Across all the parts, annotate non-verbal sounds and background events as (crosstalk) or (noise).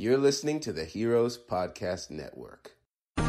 You're listening to the Heroes Podcast Network. Hey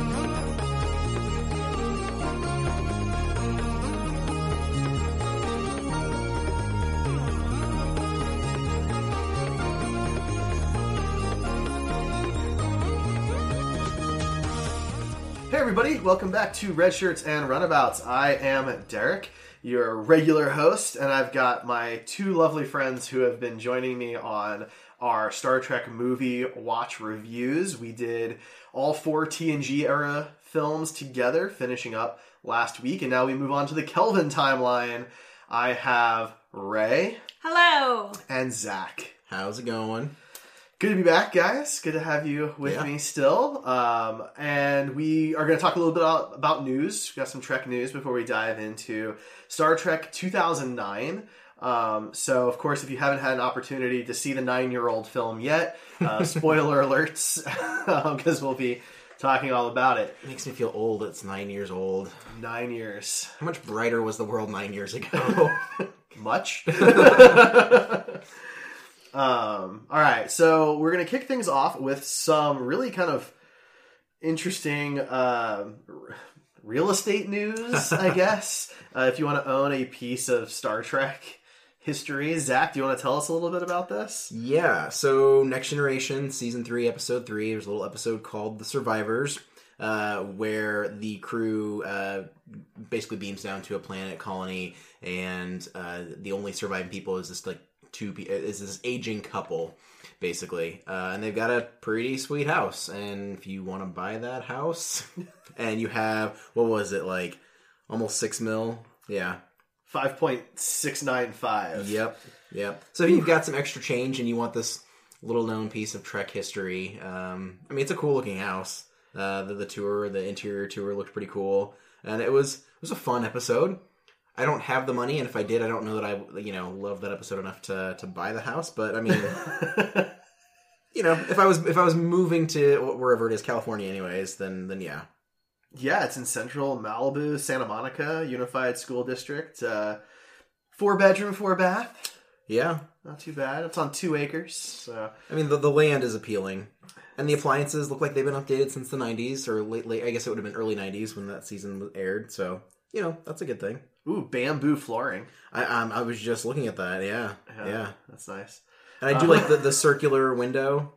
everybody, welcome back to Red Shirts and Runabouts. I am Derek, your regular host, and I've got my two lovely friends who have been joining me on our Star Trek movie watch reviews. We did all four TNG era films together, finishing up last week, and now we move on to the Kelvin timeline. I have Ray Hello. and Zach. How's it going? Good to be back, guys. Good to have you with Yeah. me still. Um, and we are going to talk a little bit about, about news. We got some Trek news before we dive into Star Trek 2009. Um, so, of course, if you haven't had an opportunity to see the nine year old film yet, uh, (laughs) spoiler alerts, (laughs) because we'll be talking all about it. It makes me feel old. It's nine years old. Nine years. How much brighter was the world nine years ago? (laughs) much. um, all right, so we're gonna kick things off with some really kind of interesting um, r- real estate news, I guess. Uh, if you want to own a piece of Star Trek history, Zach, do you want to tell us a little bit about this? yeah. So Next Generation, season three, episode three. There's a little episode called "The Survivors," uh, where the crew uh, basically beams down to a planet colony, and uh, the only surviving people is this like two pe- is this aging couple. Basically, uh, and they've got a pretty sweet house. And if you want to buy that house, (laughs) and you have what was it like, almost six mil, yeah, Five point six nine five. Yep, yep. So if you've got some extra change and you want this little known piece of Trek history, um, I mean, it's a cool looking house. Uh, the, the tour, the interior tour looked pretty cool, and it was it was a fun episode. I don't have the money, and if I did, I don't know that I you know love that episode enough to to buy the house. But I mean, (laughs) you know, if I was if I was moving to wherever it is, California, anyways, then then yeah, Yeah, it's in central Malibu, Santa Monica Unified School District. Uh, four bedroom, four bath. yeah. Not too bad. It's on two acres. So I mean, the, the land is appealing, and the appliances look like they've been updated since the '90s or late, late. I guess it would have been early '90s when that season aired. So you know, that's a good thing. Ooh, bamboo flooring. I um, I was just looking at that. Yeah, yeah. That's nice. And I do Uh, like the the circular window,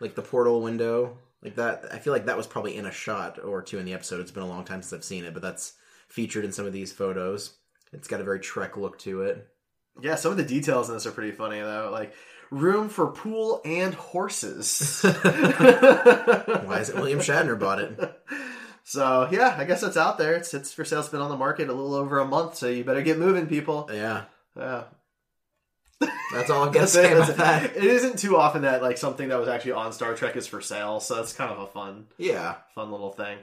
like the portal window, like that. I feel like that was probably in a shot or two in the episode. It's been a long time since I've seen it, but that's featured in some of these photos. It's got a very Trek look to it. Yeah, some of the details in this are pretty funny though. Like room for pool and horses. (laughs) Why is it William Shatner bought it? (laughs) So yeah, I guess it's out there. It's it's for sale. It's been on the market a little over a month, so you better get moving, people. Yeah, Yeah. That's all got to say about that. it. It isn't too often that like something that was actually on Star Trek is for sale, so it's kind of a fun Yeah, fun little thing.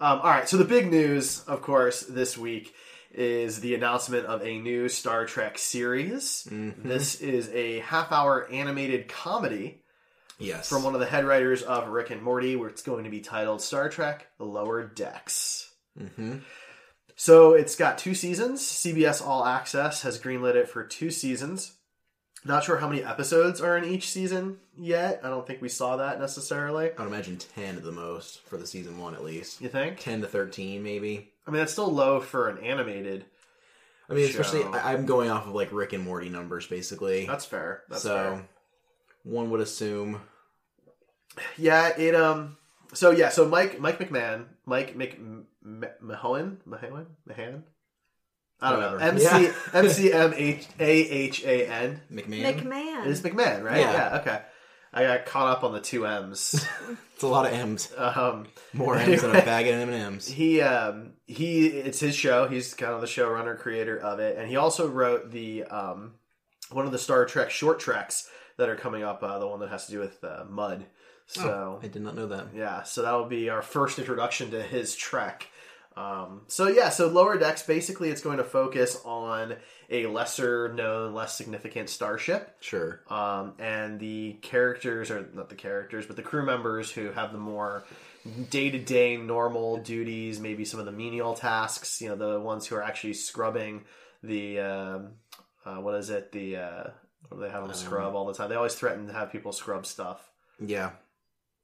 Um, all right, so the big news, of course, this week is the announcement of a new Star Trek series. Mm-hmm. This is a half-hour animated comedy yes. from one of the head writers of Rick and Morty, where it's going to be titled Star Trek: The Lower Decks. hmm So it's got two seasons. CBS All Access has greenlit it for two seasons. Not sure how many episodes are in each season yet. I don't think we saw that necessarily. I would imagine 10 at the most for the season one, at least. You think? 10 to 13, maybe. I mean, that's still low for an animated. I mean, especially, Show. I, I'm going off of like Rick and Morty numbers, basically. That's fair. That's so, fair. one would assume. Yeah, it um. So yeah, so Mike Mike McMahon Mike Mc M- Mahoan Mahoan Mahan. I don't know. Whatever. MC Yeah. M C M H A H A N. McMahon? McMahon. It is McMahon, right? Yeah. yeah. Okay. I got caught up on the two M's. (laughs) It's a lot of M's. um, More M's than a bag of M&M's. he um he it's his show. He's kind of the showrunner creator of it, and he also wrote the um one of the Star Trek short tracks that are coming up. Uh, the one that has to do with uh, mud. So I did not know that. yeah, so that will be our first introduction to his trek. Um, so yeah, so Lower Decks basically it's going to focus on a lesser known, less significant starship, Sure. um, and the characters or not the characters, but the crew members who have the more day to day normal duties, maybe some of the menial tasks. You know, the ones who are actually scrubbing the um, uh, what is it? The uh, what do they have them scrub all the time? They always threaten to have people scrub stuff. Yeah.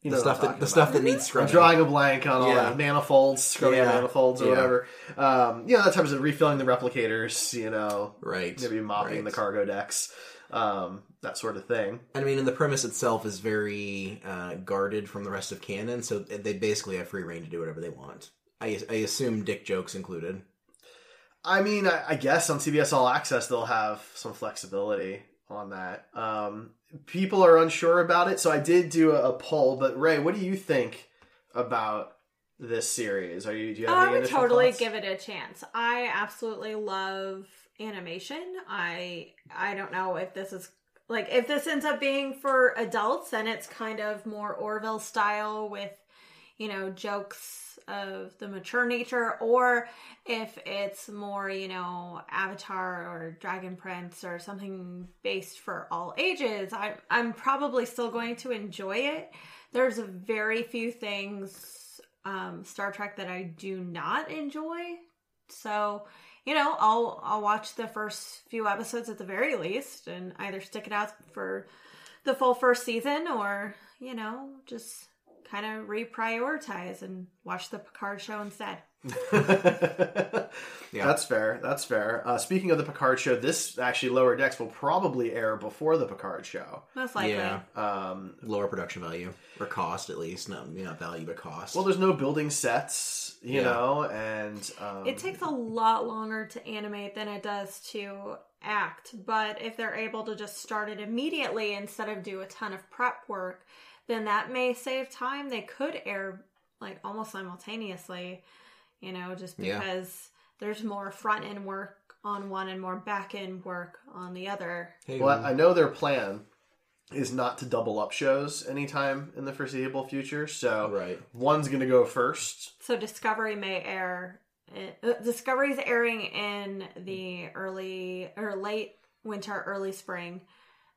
You The know stuff that the stuff that needs I'm scrubbing. drawing a blank on all Yeah. that manifolds, scrubbing Yeah. manifolds or Yeah. whatever. Um, you know, that type of refilling the replicators. You know, Right. maybe mopping right. the cargo decks, um, that sort of thing. I mean, and the premise itself is very uh, guarded from the rest of canon, so they basically have free reign to do whatever they want. I, I assume dick jokes included. I mean, I, I guess on CBS All Access they'll have some flexibility on that. Um, people are unsure about it, so I did do a, a poll. But Ray, what do you think about this series? Are you do you have I would totally thoughts? give it a chance. I absolutely love animation. I I don't know if this is like if this ends up being for adults and it's kind of more Orville style with you know jokes of the mature nature or if it's more you know avatar or dragon prince or something based for all ages I, i'm probably still going to enjoy it. There's very few things um, star trek that i do not enjoy. So you know i'll i'll watch the first few episodes at the very least and either stick it out for the full first season or you know just kind of reprioritize and watch the Picard show instead. (laughs) yeah. That's fair. That's fair. Uh, speaking of the Picard show, this actually Lower Decks will probably air before the Picard show. Most likely. Yeah. Um, Lower production value. Or cost, at least. No, not value, but cost. well, there's no building sets, you Yeah. know, and um, It takes a lot longer to animate than it does to act, but if they're able to just start it immediately instead of do a ton of prep work, then that may save time. They could air like almost simultaneously, you know, just Yeah. because there's more front end work on one and more back end work on the other. hey, Well, I know their plan is not to double up shows anytime in the foreseeable future. So Right. one's going to go first. So Discovery may air. Uh, Discovery's airing in the early or late winter, early spring,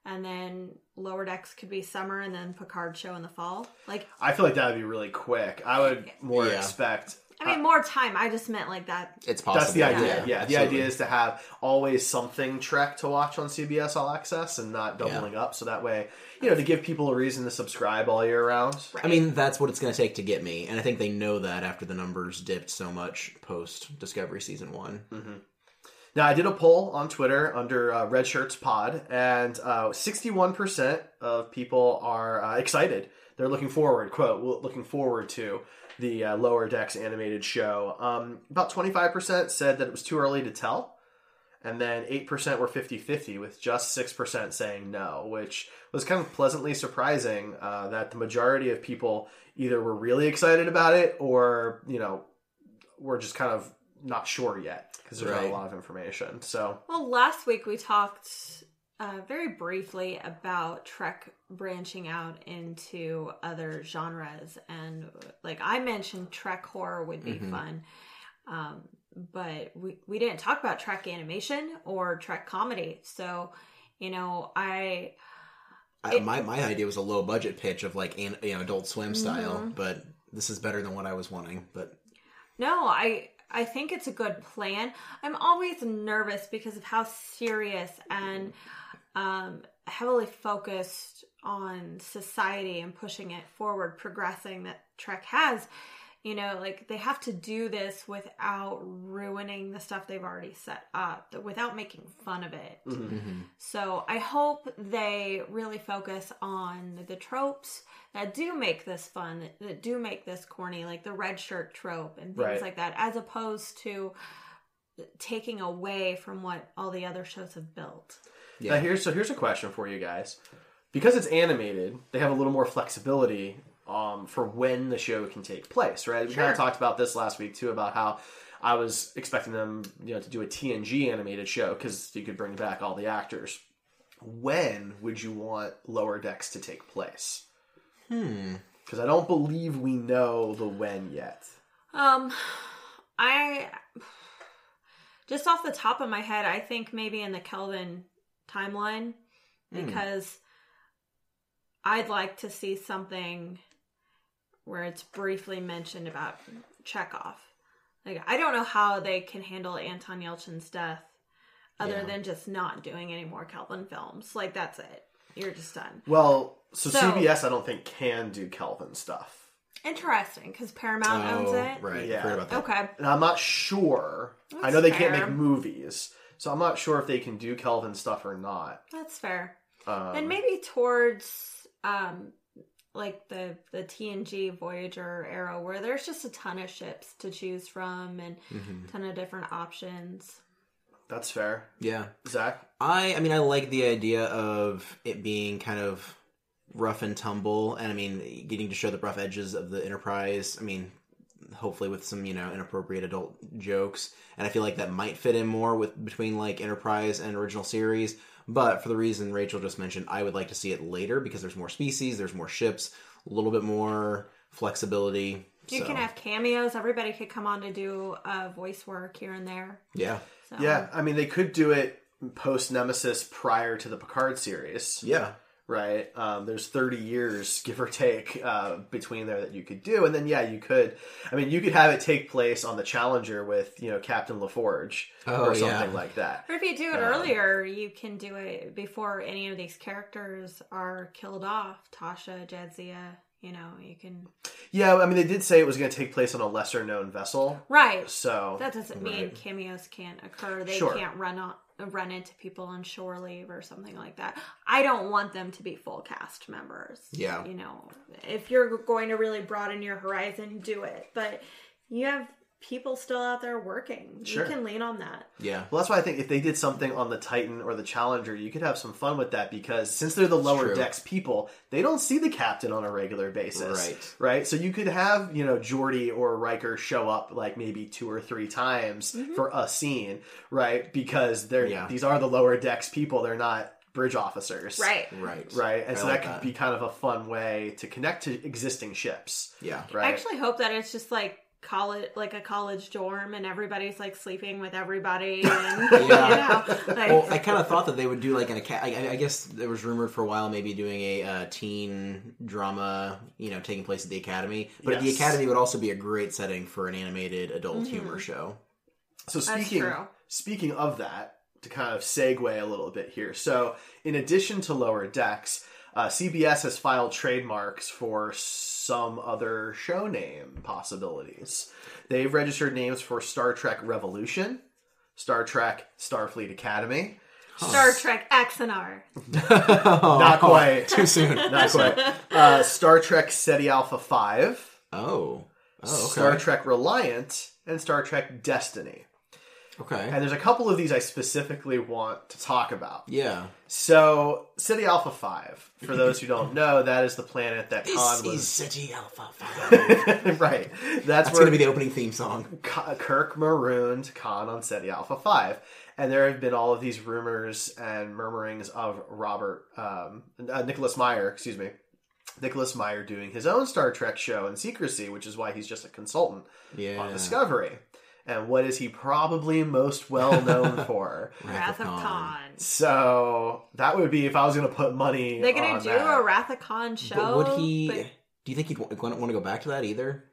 and then Lower Decks could be summer, and then Picard show in the fall. Like, I feel like that would be really quick. I would more Yeah. expect. I mean, more time. I just meant like that. it's possible. That's the idea. Yeah, the idea is to have always something Trek to watch on CBS All Access and not doubling up. So that way, you know, to give people a reason to subscribe all year round. I mean, that's what it's going to take to get me, and I think they know that after the numbers dipped so much post Discovery season one. Mm-hmm. Now, I did a poll on Twitter under uh, Red Shirts Pod, and uh, 61% of people are uh, excited. They're looking forward, quote, looking forward to the uh, Lower Decks animated show. Um, about 25% said that it was too early to tell. And then 8% were 50 50, with just 6% saying no, which was kind of pleasantly surprising uh, that the majority of people either were really excited about it or, you know, were just kind of not sure yet because there's not a lot of information. So, Well, last week we talked uh, very briefly about Trek branching out into other genres, and like I mentioned, Trek horror would be fun. Um, but we, we didn't talk about Trek animation or Trek comedy. So, you know, I I, my my idea was a low budget pitch of like an, you know Adult Swim style, Mm-hmm. but this is better than what I was wanting. But No, I I think it's a good plan. I'm always nervous because of how serious and um, heavily focused on society and pushing it forward, progressing that Trek has. You know, like they have to do this without ruining the stuff they've already set up, without making fun of it. Mm-hmm. Mm-hmm. So I hope they really focus on the tropes that do make this fun, that do make this corny, like the red shirt trope and things Right. like that, as opposed to taking away from what all the other shows have built. Yeah. now here's so here's a question for you guys. Because it's animated, they have a little more flexibility um, for when the show can take place, right? We kind of talked about this last week too about how I was expecting them, you know, to do a TNG animated show because you could bring back all the actors. when would you want Lower Decks to take place? Hmm. Because I don't believe we know the when yet. Um, I just off the top of my head, I think maybe in the Kelvin timeline because I'd like to see something where it's briefly mentioned about Chekov. Like I don't know how they can handle Anton Yelchin's death other Yeah. than just not doing any more Kelvin films. Like that's it. You're just done. Well, so, So- CBS I don't think can do Kelvin stuff. Interesting because Paramount owns Oh, it. right. Yeah. Forgot about that. Okay. And I'm not sure. I know they can't make movies, so I'm not sure if they can do Kelvin stuff or not. That's fair. Um, and maybe towards um like the the TNG Voyager era where there's just a ton of ships to choose from and Mm-hmm. a ton of different options. that's fair. Yeah. Zach, I I mean I like the idea of it being kind of rough and tumble and I mean getting to show the rough edges of the Enterprise. I mean hopefully with some, you know, inappropriate adult jokes. And I feel like that might fit in more with between like Enterprise and original series. But for the reason Rachel just mentioned, I would like to see it later because there's more species, there's more ships, a little bit more flexibility. You So, can have cameos. Everybody could come on to do uh, voice work here and there. Yeah. So. yeah, I mean they could do it post Nemesis prior to the Picard series, Yeah. Right? Um, there's 30 years, (laughs) give or take, uh, between there that you could do, and then yeah, you could. I mean, you could have it take place on the Challenger with you know Captain LaForge Oh, or something yeah. like that. Or if you do it Um, earlier, you can do it before any of these characters are killed off. Tasha, Jadzia, you know, you can. Yeah, I mean they did say it was going to take place on a lesser known vessel, Right. so That doesn't mean Right. cameos can't occur. They Sure. can't run on run into people on shore leave or something like that. I don't want them to be full cast members. Yeah. You know, if you're going to really broaden your horizon, do it. But you have people still out there working. Sure. You can lean on that. Yeah. Well, that's why I think if they did something on the Titan or the Challenger, you could have some fun with that because since they're the lower decks people, they don't see the captain on a regular basis. Right. Right. So you could have, you know, Geordi or Riker show up like maybe two or three times mm-hmm. for a scene, right? Because they're Yeah. these are the lower decks people. They're not bridge officers. Right. Right. Right. And I so like that could be kind of a fun way to connect to existing ships. Yeah. Right. I actually hope that it's just like college like a college dorm and everybody's like sleeping with everybody (laughs) and Yeah. you know like well, I kind of thought that they would do like an academy. I, I guess there was rumored for a while maybe doing a uh, teen drama, you know, taking place at the academy. But the academy would also be a great setting for an animated adult humor show. So speaking speaking of that, to kind of segue a little bit here. So in addition to lower decks, uh, CBS has filed trademarks for some other show name possibilities. They've registered names for Star Trek Revolution, Star Trek Starfleet Academy. Star Trek X and R. (laughs) Not quite. Too soon. (laughs) Not quite. Uh, Star Trek Ceti Alpha 5, Oh. Oh, okay. Star Trek Reliant, and Star Trek Destiny. Okay. And there's a couple of these I specifically want to talk about. Yeah. So, Ceti Alpha 5, for those who don't know, that is the planet that This Khan was. is. Ceti Alpha (laughs) 5. right. That's, That's where going to be the opening theme song. Kirk marooned Khan on Ceti Alpha 5. And there have been all of these rumors and murmurings of Robert, um, uh, Nicholas Meyer, excuse me, Nicholas Meyer doing his own Star Trek show in secrecy, which is why he's just a consultant Yeah. on Discovery. And what is he probably most well known (laughs) for? Wrath of Khan. Khan. So that would be if I was going to put money. They're gonna do that. a Wrath of Khan show. But would he. but- Do you think he'd want to go back to that either?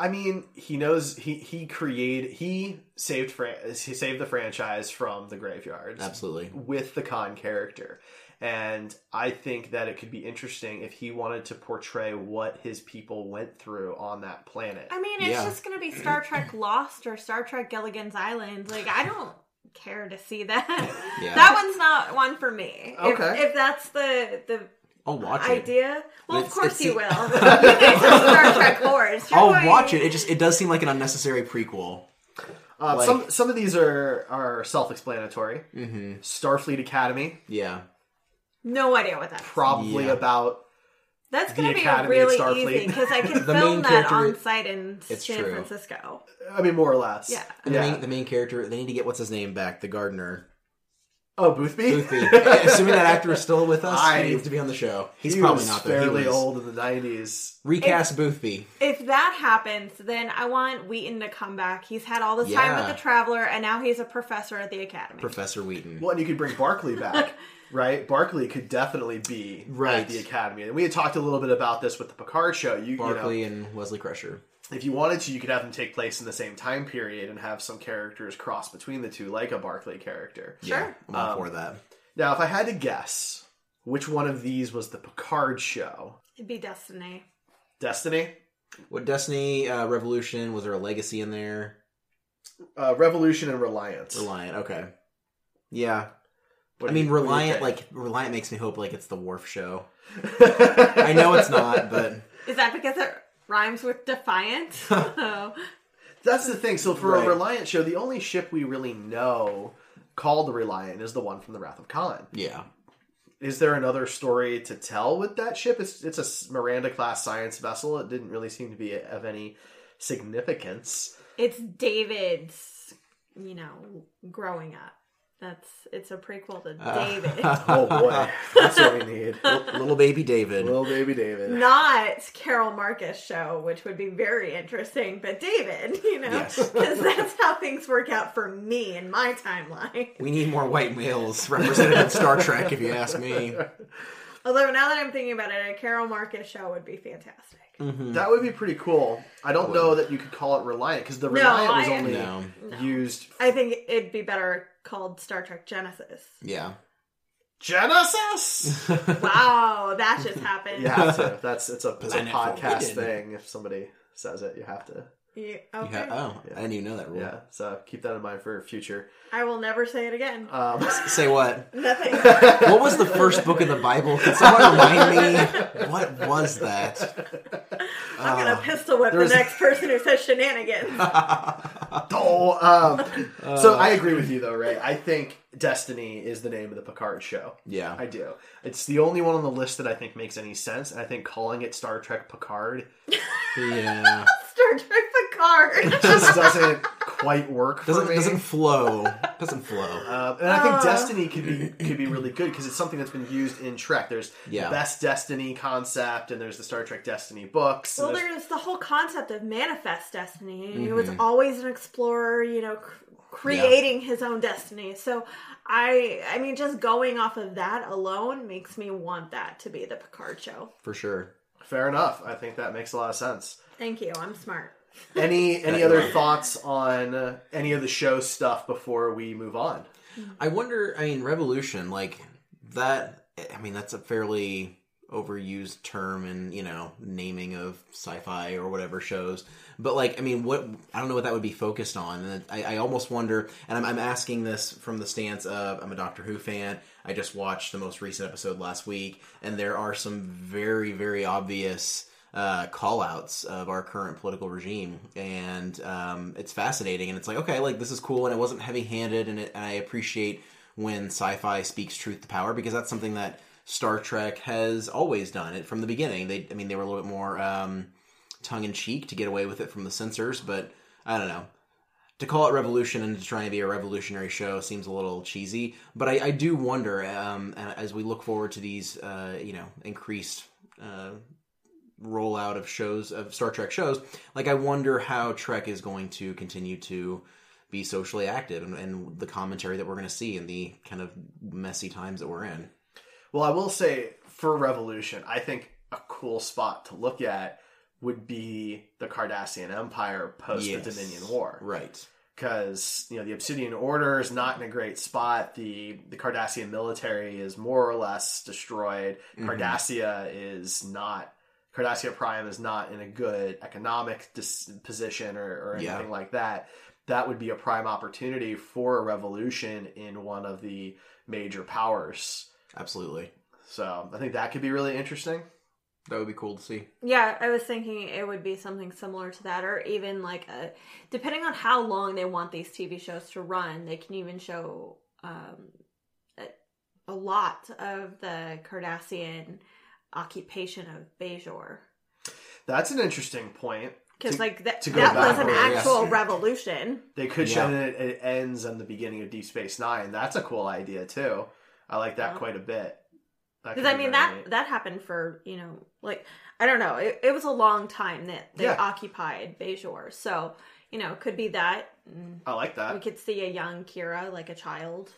I mean, he knows he he created he saved fran- he saved the franchise from the graveyards Absolutely. with the Khan character, and I think that it could be interesting if he wanted to portray what his people went through on that planet. I mean, it's Yeah. just gonna be Star Trek (clears throat) Lost or Star Trek Gilligan's Island. Like, I don't care to see that. Yeah. (laughs) That one's not one for me. If- Okay. If, that's the the I'll watch it. idea, well, of course you will. you guys are Star Trek lords. You're I'll going- watch it. It just it does seem like an unnecessary prequel. Uh, like- some some of these are are self explanatory. Mm-hmm. Starfleet Academy, Yeah. No idea what that is. probably Yeah. about That's going to be Academy at really Starfleet. easy because I can (laughs) The main film that character- on site in It's San true. Francisco. I mean more or less. Yeah. And yeah. the, main, the main character, they need to get what's his name back, the gardener. Oh, Boothby. Boothby. (laughs) Assuming that actor is still with us, I- he needs to be on the show. He's he probably was not. Though. He fairly was- old in the nineties. Recast Boothby. If that happens, then I want Wheaton to come back. He's had all this time Yeah. with the Traveler, and now he's a professor at the Academy. Professor Wheaton. Well, and you could bring Barkley back, (laughs) right? Barkley could definitely be Right. at the Academy, and we had talked a little bit about this with the Picard show. You, you know, and Wesley Crusher. if you wanted to, you could have them take place in the same time period and have some characters cross between the two, like a Barkley character. Yeah, I'm Um, for that. Now, if I had to guess, which one of these was the Picard show? It'd be Destiny. Destiny, What Destiny uh, Revolution was there a legacy in there? uh, Revolution, and Reliance. Reliant. Okay. Yeah. What I mean, you- what do you Reliant. Like Reliant makes me hope like it's the Worf show. (laughs) I know it's not, but Is that because it rhymes with defiant? Oh. (laughs) (laughs) That's the thing. So for Right. a Reliant show, the only ship we really know called the Reliant is the one from the Wrath of Khan. yeah. Is there another story to tell with that ship? It's it's a Miranda class science vessel. It didn't really seem to be of any significance. It's David's, you know, growing up. That's it's a prequel to uh, David. (laughs) Oh boy, (laughs) that's what we need. (laughs) Little baby David. Little baby David. Not Carol Marcus show, which would be very interesting, but David, you know, Yes. because that's how things work out for me in my timeline. we need more white males represented in Star Trek, if you ask me. Although now that I'm thinking about it, a Carol Marcus show would be fantastic. Mm-hmm. That would be pretty cool. I don't know that you could call it Reliant because the No, Reliant was I- only No. used I think it'd be better called Star Trek Genesis. Yeah. Genesis. (laughs) Wow, that just happened. You have to. That's it's a, it's a Planet podcast Forbidden. thing. If somebody says it, you have to. You- You okay. ha- oh, I didn't even know that rule. Yeah. So keep that in mind for future. I will never say it again. Um, Say what? (laughs) Nothing. What was the first book in the Bible? Can someone remind me? What was that? I'm gonna pistol whip the there's- next person who says shenanigans. (laughs) oh, um, so I agree with you though, Ray. I think Destiny is the name of the Picard show. Yeah. I do. It's the only one on the list that I think makes any sense, and I think calling it Star Trek Picard (laughs) Yeah. Star Trek Picard. (laughs) just (laughs) doesn't quite work Doesn't me. doesn't flow. Doesn't flow. Um, and I think Uh. Destiny could be could be really good because it's something that's been used in Trek. There's Yeah. the best Destiny concept, and there's the Star Trek Destiny books. and well, there's- there's the whole concept of manifest destiny. He Mm-hmm. was always an explorer, you know, cr- creating his own destiny. So I, I mean, just going off of that alone makes me want that to be the Picard show. For sure. fair enough. I think that makes a lot of sense. Thank you. I'm smart. Any (laughs) any other thoughts on uh, any of the show stuff before we move on? I wonder. I mean, revolution like that. I mean, that's a fairly overused term and you know naming of sci-fi or whatever shows. But like, I mean, what I don't know what that would be focused on. And I, I almost wonder. And I'm, I'm asking this from the stance of I'm a Doctor Who fan. I just watched the most recent episode last week, and there are some very very obvious uh, call outs of our current political regime. And um, it's fascinating. And it's like, okay, like this is cool. And it wasn't heavy handed. And, and I appreciate when sci fi speaks truth to power because that's something that Star Trek has always done it from the beginning. They, I mean, they were a little bit more um, tongue in cheek to get away with it from the censors, but I don't know. To call it revolution and to try and be a revolutionary show seems a little cheesy, but I, I do wonder um, as we look forward to these, uh, you know, increased uh, rollout of shows of Star Trek shows. Like, I wonder how Trek is going to continue to be socially active and, and the commentary that we're going to see in the kind of messy times that we're in. Well, I will say for Revolution, I think a cool spot to look at would be the Cardassian Empire post Yes. the Dominion War. Right. because you know the Obsidian Order is not in a great spot. The the Cardassian military is more or less destroyed. Mm-hmm. Cardassia is not. Cardassia Prime is not in a good economic dis- position or, or anything Yeah. like that. That would be a prime opportunity for a revolution in one of the major powers. Absolutely. So I think that could be really interesting. That would be cool to see. Yeah, I was thinking it would be something similar to that, or even like a, depending on how long they want these TV shows to run, they can even show um, a, a lot of the Cardassian occupation of Bajor. That's an interesting point. because like that to go that was an backwards. actual revolution. They could show that it, it ends on the beginning of Deep Space Nine. That's a cool idea too. I like that Yeah. quite a bit. Because I mean that neat. that happened for you know like I don't know it, it was a long time that they Yeah. occupied Bajor, so you know could be that I like that. we could see a young Kira like a child.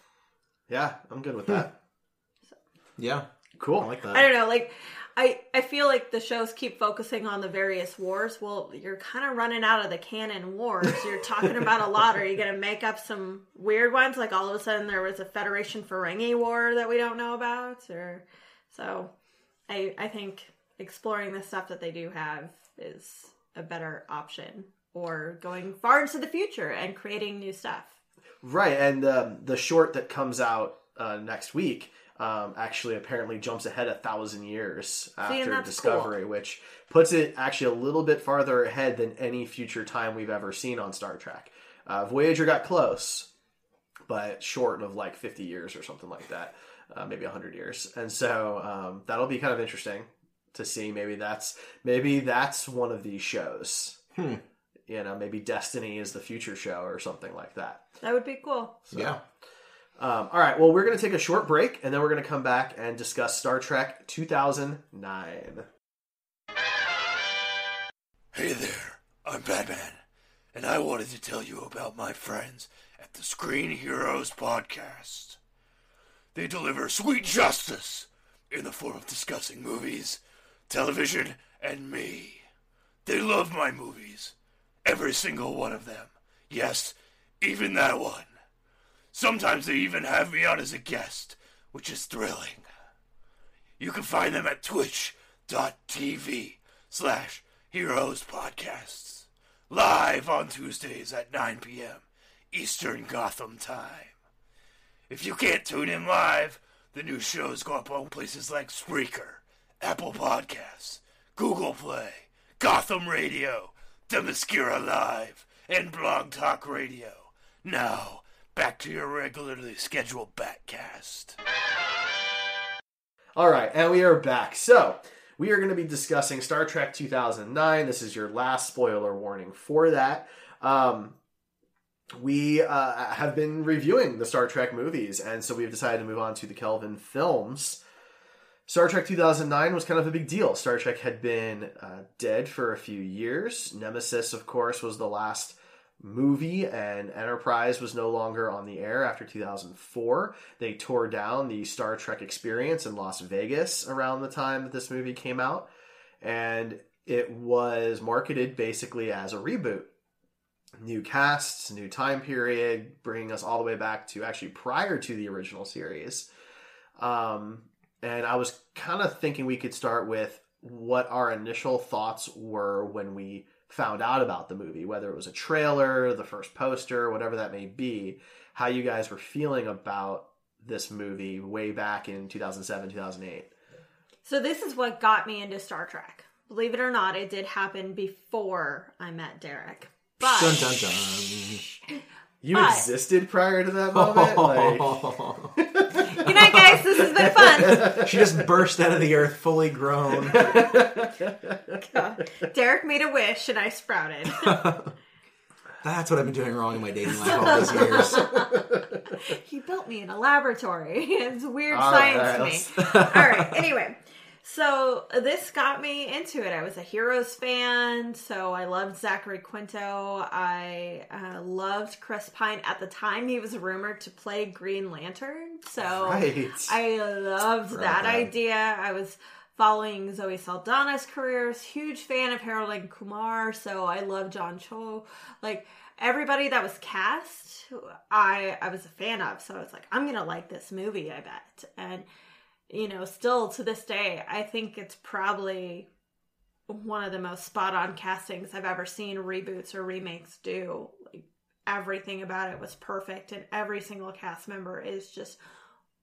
Yeah, I'm good with that. (laughs) Yeah, Cool. I like that. I don't know, like I I feel like the shows keep focusing on the various wars. Well, you're kind of running out of the canon wars. You're talking about a lot. Are you going to make up some weird ones? Like all of a sudden there was a Federation Ferengi war that we don't know about, or so. I I think exploring the stuff that they do have is a better option, or going far into the future and creating new stuff. Right, and um, the short that comes out uh, next week um, actually apparently jumps ahead a thousand years after that's Discovery, which puts it actually a little bit farther ahead than any future time we've ever seen on Star Trek. Uh, Voyager got close, but short of like 50 years or something like that, uh, maybe 100 years. And so um, that'll be kind of interesting to see. Maybe that's maybe that's one of these shows. Hmm. You know, maybe Destiny is the future show or something like that. That would be cool. yeah. Um, all right, well, we're going to take a short break and then we're going to come back and discuss Star Trek 2009. Hey there, I'm Batman, and I wanted to tell you about my friends at the Screen Heroes Podcast. They deliver sweet justice in the form of discussing movies, television, and me. They love my movies, every single one of them. Yes, even that one. Sometimes they even have me on as a guest, which is thrilling. You can find them at twitch.tv slash heroes podcasts. Live on Tuesdays at 9 p.m. Eastern Gotham time. If you can't tune in live, the new shows go up on places like Spreaker, Apple Podcasts, Google Play, Gotham Radio, Themyscira Live, and Blog Talk Radio. Now, back to your regularly scheduled Batcast. All right, and we are back. So, we are going to be discussing Star Trek 2009. This is your last spoiler warning for that. Um, we uh, have been reviewing the Star Trek movies, and so we've decided to move on to the Kelvin films. Star Trek 2009 was kind of a big deal. Star Trek had been uh, dead for a few years. Nemesis, of course, was the last movie, and Enterprise was no longer on the air after 2004. They tore down the Star Trek experience in Las Vegas around the time that this movie came out, and it was marketed basically as a reboot. New casts, new time period, bringing us all the way back to actually prior to the original series. Um, and I was kind of thinking we could start with what our initial thoughts were when we found out about the movie, whether it was a trailer, the first poster, whatever that may be, how you guys were feeling about this movie way back in 2007, 2008. So this is what got me into Star Trek. Believe it or not, it did happen before I met Derek. But Dun dun dun. (laughs) You But- existed prior to that moment? like, (laughs) good night, guys. This has been fun. she just burst out of the earth, fully grown. Derek made a wish, and I sprouted. (laughs) That's what I've been doing wrong in my dating life all these years. (laughs) he built me in a laboratory. (laughs) It's weird All right, science all to me. All right. Anyway, so this got me into it. I was a Heroes fan, so I loved Zachary Quinto. I uh, loved Chris Pine at the time. He was rumored to play Green Lantern, so Right. I loved that that. idea. I was following Zoe Saldana's career. I was a huge fan of Harold and Kumar, so I love John Cho. Like everybody that was cast, I I was a fan of. So I was like, I'm gonna like this movie, I bet. And you know, still to this day, I think it's probably one of the most spot on castings I've ever seen reboots or remakes do. Like everything about it was perfect, and every single cast member is just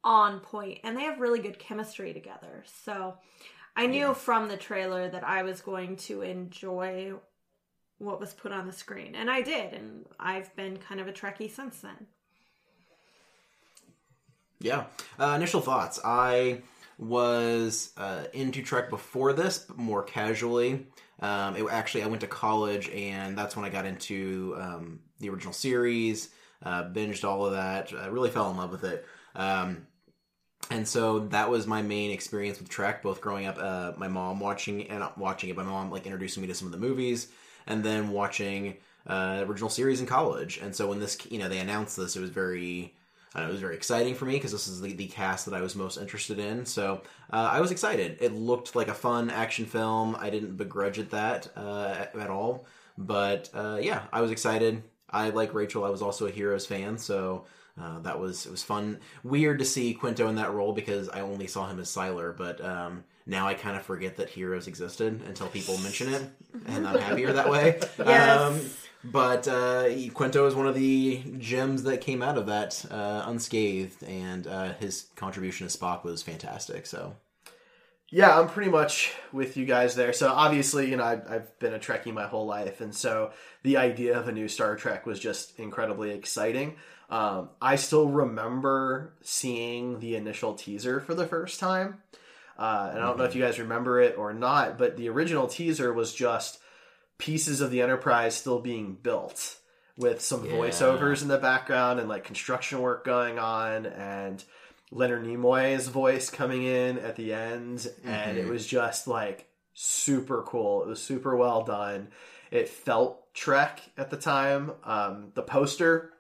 on point and they have really good chemistry together. So I knew from the trailer that I was going to enjoy what was put on the screen. And I did, and I've been kind of a Trekkie since then. Yeah. Uh, initial thoughts. I was uh, into Trek before this, but more casually. Um, it, actually, I went to college, and that's when I got into um, the original series. Uh, binged all of that. I really fell in love with it. Um, and so that was my main experience with Trek, both growing up, uh, my mom watching and watching it, my mom like introducing me to some of the movies, and then watching uh, original series in college. And so when this, you know, they announced this, it was very, I it was very exciting for me because this is the, the cast that I was most interested in. So uh, I was excited. It looked like a fun action film. I didn't begrudge it that uh, at, at all. But uh, yeah, I was excited. I like Rachel. I was also a Heroes fan, so uh, that was it was fun. Weird to see Quinto in that role because I only saw him as Sylar, but um, now I kind of forget that Heroes existed until people mention it, and I'm happier that way. (laughs) Yes. Um, but uh, Quinto is one of the gems that came out of that uh, unscathed, and uh, his contribution to Spock was fantastic. So Yeah, I'm pretty much with you guys there. So obviously, you know, I've, I've been a Trekkie my whole life, and so the idea of a new Star Trek was just incredibly exciting. Um, I still remember seeing the initial teaser for the first time, uh, and I don't know if you guys remember it or not, but the original teaser was just pieces of the Enterprise still being built with some Yeah. voiceovers in the background and like construction work going on and Leonard Nimoy's voice coming in at the end and it was just like super cool. It was super well done. It felt Trek at the time. Um, the poster,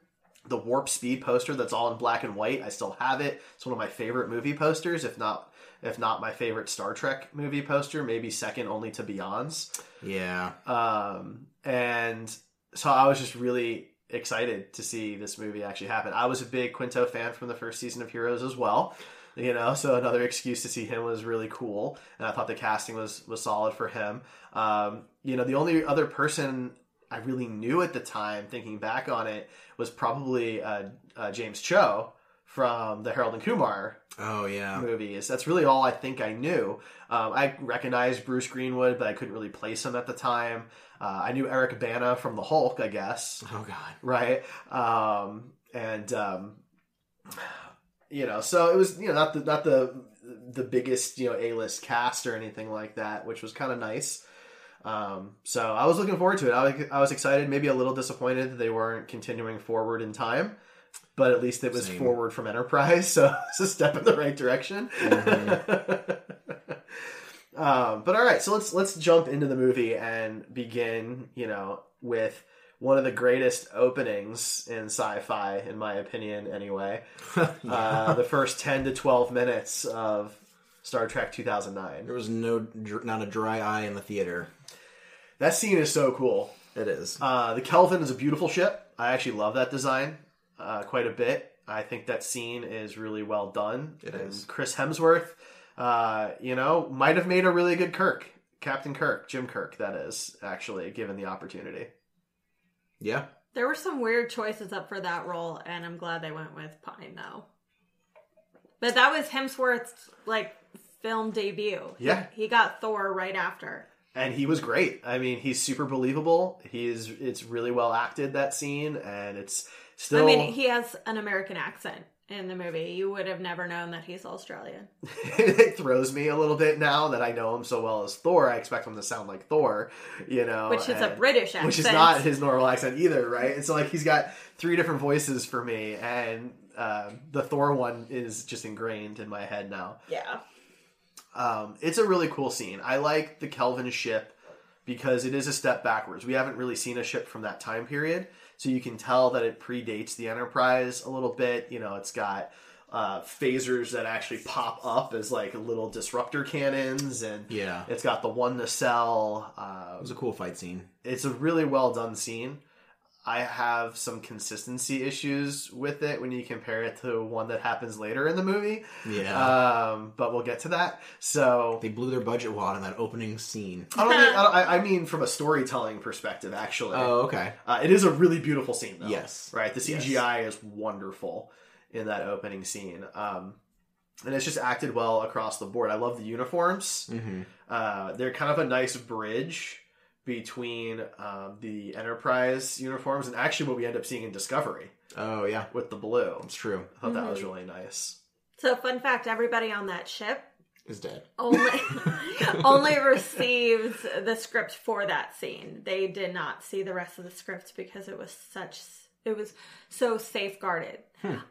the warp speed poster that's all in black and white, I still have it. It's one of my favorite movie posters, if not if not my favorite Star Trek movie poster, maybe second only to Beyond's. yeah, Um, and so I was just really excited to see this movie actually happen. I was a big Quinto fan from the first season of Heroes as well. You know, so another excuse to see him was really cool, and I thought the casting was was solid for him. Um, you know, the only other person I really knew at the time, thinking back on it, was probably uh, uh, James Cho from the Harold and Kumar oh yeah, movies. That's really all I think I knew. Um, I recognized Bruce Greenwood, but I couldn't really place him at the time. Uh, I knew Eric Bana from The Hulk, I guess, oh god, right? Um, and um, you know, so it was you know not the not the the biggest you know A list cast or anything like that, which was kind of nice. Um, so I was looking forward to it. I was, I was excited, maybe a little disappointed that they weren't continuing forward in time, but at least it was Same. forward from Enterprise, (laughs) so it's a step in the right direction. (laughs) um, but all right, so let's let's jump into the movie and begin. You know, with one of the greatest openings in sci-fi, in my opinion, anyway. (laughs) Uh, the first ten to twelve minutes of Star Trek two thousand nine. there was no not a dry eye in the theater. That scene is so cool. It is. Uh, the Kelvin is a beautiful ship. I actually love that design uh, quite a bit. I think that scene is really well done. It and is. Chris Hemsworth, uh, you know, might have made a really good Kirk, Captain Kirk, Jim Kirk. That is actually given the opportunity. yeah, There were some weird choices up for that role, and I'm glad they went with Pine though. But that was Hemsworth's like film debut. He- Yeah. he, got Thor right after. and he was great. I mean, he's super believable. He's it's really well acted that scene, and it's still. I mean, he has an American accent in the movie. You would have never known that he's Australian. (laughs) it throws me a little bit now that I know him so well as Thor. I expect him to sound like Thor, you know, Which is a British accent. which is not his normal accent either, right? And so like he's got three different voices for me, and um, the Thor one is just ingrained in my head now. Yeah. Um, it's a really cool scene. I like the Kelvin ship because it is a step backwards. We haven't really seen a ship from that time period, so you can tell that it predates the Enterprise a little bit. You know, it's got uh, phasers that actually pop up as like little disruptor cannons, and Yeah. it's got the one to sell. Uh, it was a cool fight scene. it's a really well done scene. I have some consistency issues with it when you compare it to one that happens later in the movie. Yeah, Um, but we'll get to that. So they blew their budget wad in that opening scene. I don't think I, don't, I I (laughs) mean from a storytelling perspective. Actually, Oh, okay. uh, it is a really beautiful scene. Though. Yes. right. The Yes. CGI is wonderful in that opening scene, um, and it's just acted well across the board. I love the uniforms. hmm Uh, they're kind of a nice bridge between um, the Enterprise uniforms and actually what we end up seeing in Discovery Oh, yeah, with the blue. it's true. I thought that was really nice. So, fun fact everybody on that ship is dead. only (laughs) (laughs) only received the script for that scene. They did not see the rest of the script because it was such it was so safeguarded.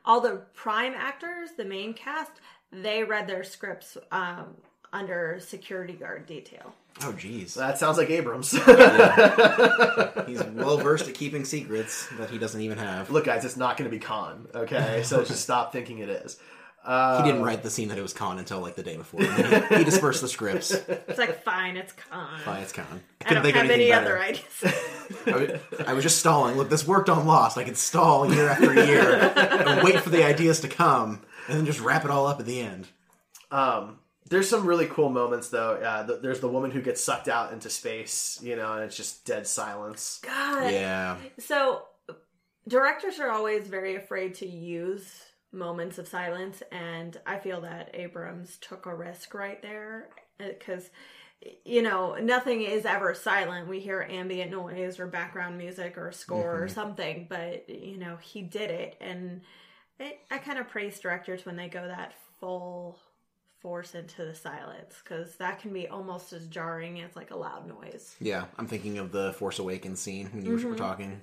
All the prime actors, the main cast, they read their scripts um, under security guard detail. Oh, jeez. That sounds like Abrams. (laughs) He's well versed at keeping secrets that he doesn't even have. Look, guys, it's not going to be Khan. Okay, (laughs) so just stop thinking it is. Uh, He didn't write the scene that it was Khan until like the day before. He, he dispersed the scripts. It's like fine, it's Khan. Fine, it's Khan. I don't have any other ideas. (laughs) I was, I was just stalling. Look, this worked on Lost. I could stall year after year and wait for the ideas to come, and then just wrap it all up at the end. Um, there's some really cool moments though. Uh, th- there's the woman who gets sucked out into space, you know, and it's just dead silence. God. Yeah, So directors are always very afraid to use moments of silence and I feel that Abrams took a risk right there because you know, nothing is ever silent. We hear ambient noise or background music or score or something, but you know, he did it and it, I kind of praise directors when they go that full force into the silence because that can be almost as jarring as like a loud noise. yeah. I'm thinking of the Force Awakens scene when you were mm-hmm. talking.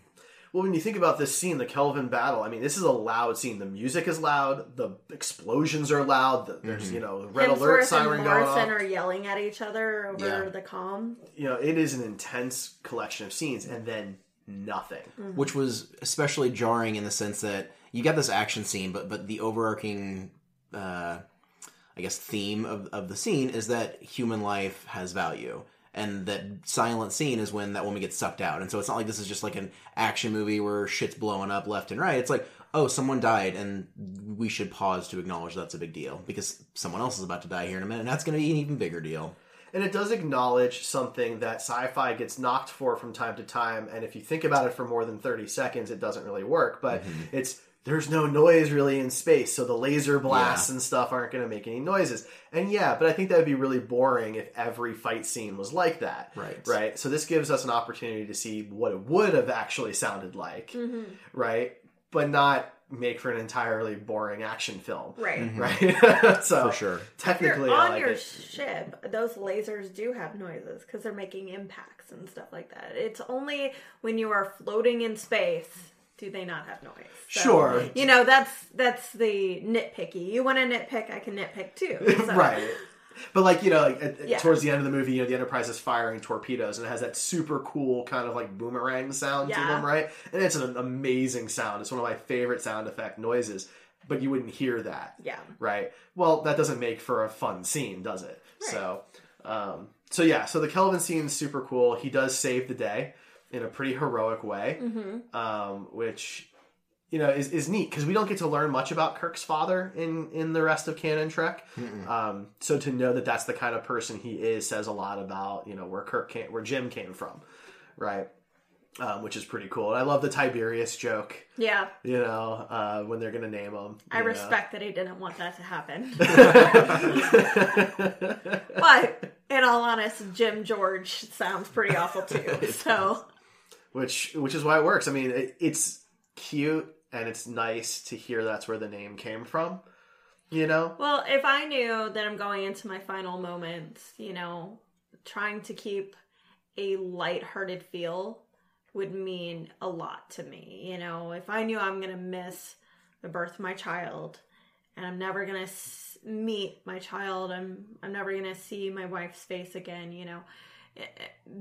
Well, when you think about this scene, the Kelvin battle, I mean, this is a loud scene. The music is loud. The explosions are loud. The, there's, mm-hmm. you know, red alert Hemsworth siren and going Morrison off. are yelling at each other over Yeah. the calm. You know, it is an intense collection of scenes, and then nothing. Mm-hmm. which was especially jarring in the sense that you got this action scene, but but the overarching, uh, I guess, theme of of the scene is that human life has value, and that silent scene is when that woman gets sucked out, and so it's not like this is just like an action movie where shit's blowing up left and right. It's like. Oh, someone died, and we should pause to acknowledge that's a big deal because someone else is about to die here in a minute, and that's going to be an even bigger deal. And it does acknowledge something that sci-fi gets knocked for from time to time. And if you think about it for more than 30 seconds, it doesn't really work. But mm-hmm. it's there's no noise really in space, so the laser blasts Yeah. and stuff aren't going to make any noises. And yeah, but I think that would be really boring if every fight scene was like that. Right. Right. So this gives us an opportunity to see what it would have actually sounded like. Mm-hmm. Right. But not make for an entirely boring action film. Right. Mm-hmm. (laughs) Right. (laughs) so For sure. Technically, You're on like your it. ship, those lasers do have noises because they're making impacts and stuff like that. It's only when you are floating in space do they not have noise. So, Sure. You know, that's that's the nitpicky. You want to nitpick, I can nitpick too. (laughs) So- right. But like you know, like at, Yeah. towards the end of the movie, you know, the Enterprise is firing torpedoes, and it has that super cool kind of like boomerang sound to them, right? And it's an amazing sound. It's one of my favorite sound effect noises. But you wouldn't hear that, Yeah. right? Well, that doesn't make for a fun scene, does it? So, um, so yeah. So the Kelvin scene's super cool. He does save the day in a pretty heroic way, um, which you know is, is neat because we don't get to learn much about Kirk's father in in the rest of canon Trek. Um, so to know that that's the kind of person he is says a lot about you know where Kirk came, where Jim came from, right? Um, which is pretty cool. And I love the Tiberius joke. Yeah. You know uh, when they're gonna name him. I you know. respect that he didn't want that to happen. (laughs) but in all honesty, Jim George sounds pretty awful too. (laughs) So which which is why it works. I mean, it, it's cute and it's nice to hear that's where the name came from. You know, Well, if I knew that I'm going into my final moments, you know, trying to keep a lighthearted feel would mean a lot to me. You know, if I knew I'm going to miss the birth of my child and I'm never going to s- meet my child, I'm I'm never going to see my wife's face again, you know, eh,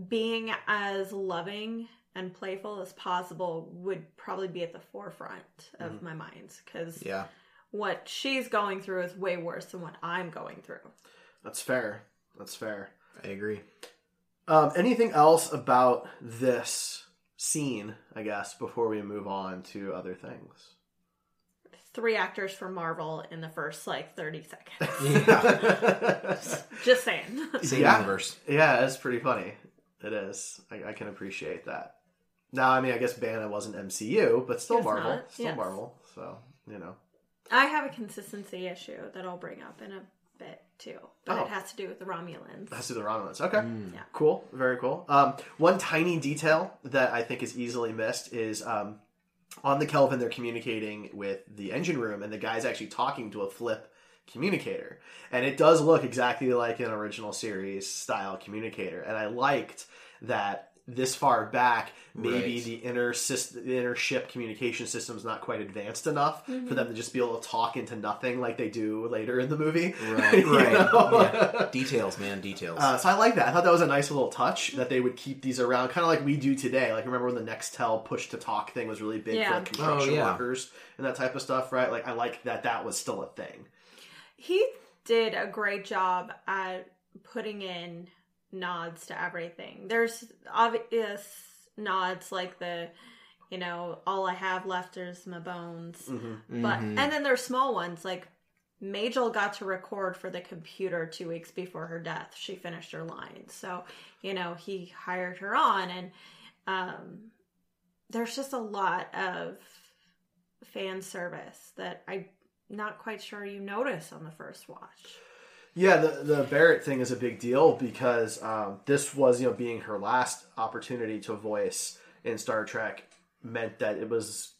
being as loving and playful as possible would probably be at the forefront of my mind cuz Yeah. what she's going through is way worse than what I'm going through. that's fair. That's fair. I agree. Um, anything else about this scene? I guess before we move on to other things. Three actors from Marvel in the first like 30 seconds. (laughs) Yeah. (laughs) Just saying. Same Yeah. universe. Yeah, it's pretty funny. It is. I, I can appreciate that. Now, I mean, I guess Banner wasn't MCU, but still It's Marvel. not, Still yes. Marvel. So you know. I have a consistency issue that I'll bring up in a bit too, but Oh. it has to do with the Romulans. That's to the Romulans. Okay. Yeah. Cool. Very cool. Um, one tiny detail that I think is easily missed is um, on the Kelvin, they're communicating with the engine room, and the guy's actually talking to a flip communicator. And it does look exactly like an original series style communicator. And I liked that this far back, maybe Right. the inner system, the inner ship communication system is not quite advanced enough for them to just be able to talk into nothing like they do later in the movie. (laughs) Right, right. Yeah. Details, man, details. Uh, so I like that. I thought that was a nice little touch that they would keep these around, kind of like we do today. Like remember when the Nextel push to talk thing was really big for Yeah. like construction Oh, yeah. workers and that type of stuff, right? Like I like that that was still a thing. he did a great job at putting in nods to everything. There's obvious nods like the, you know, all I have left is my bones. But and then there's small ones like Majel got to record for the computer two weeks before her death. She finished her lines, so you know he hired her on, and um, there's just a lot of fan service that I'm not quite sure you notice on the first watch. Yeah, the the Barrett thing is a big deal because um, this was you know being her last opportunity to voice in Star Trek meant that it was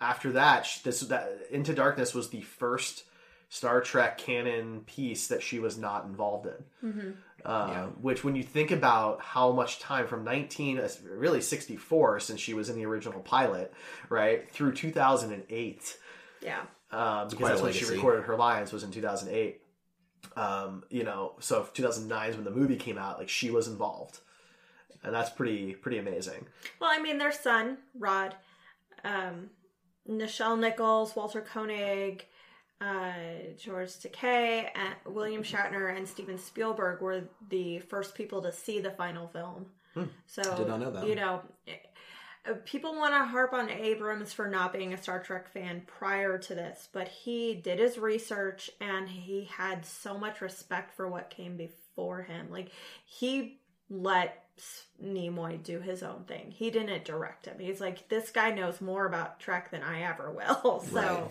after that sh- this that Into Darkness was the first Star Trek canon piece that she was not involved in. Uh, Which, when you think about how much time from 19, uh, really 64, since she was in the original pilot, right, through 2008, Yeah. um, because that's when she recorded her lines was in 2008 um, you know so 2009 is when the movie came out like she was involved and that's pretty pretty amazing Well, I mean, their son, Rod, um, Nichelle Nichols, Walter Koenig, uh, George Takei, and William Shatner, and Steven Spielberg were the first people to see the final film. So, Did not know that. you know, uh, Uh, people want to harp on Abrams for not being a Star Trek fan prior to this, but he did his research and he had so much respect for what came before him. Like, he let Nimoy do his own thing. He didn't direct him. He's like, this guy knows more about Trek than I ever will. (laughs) So, Right.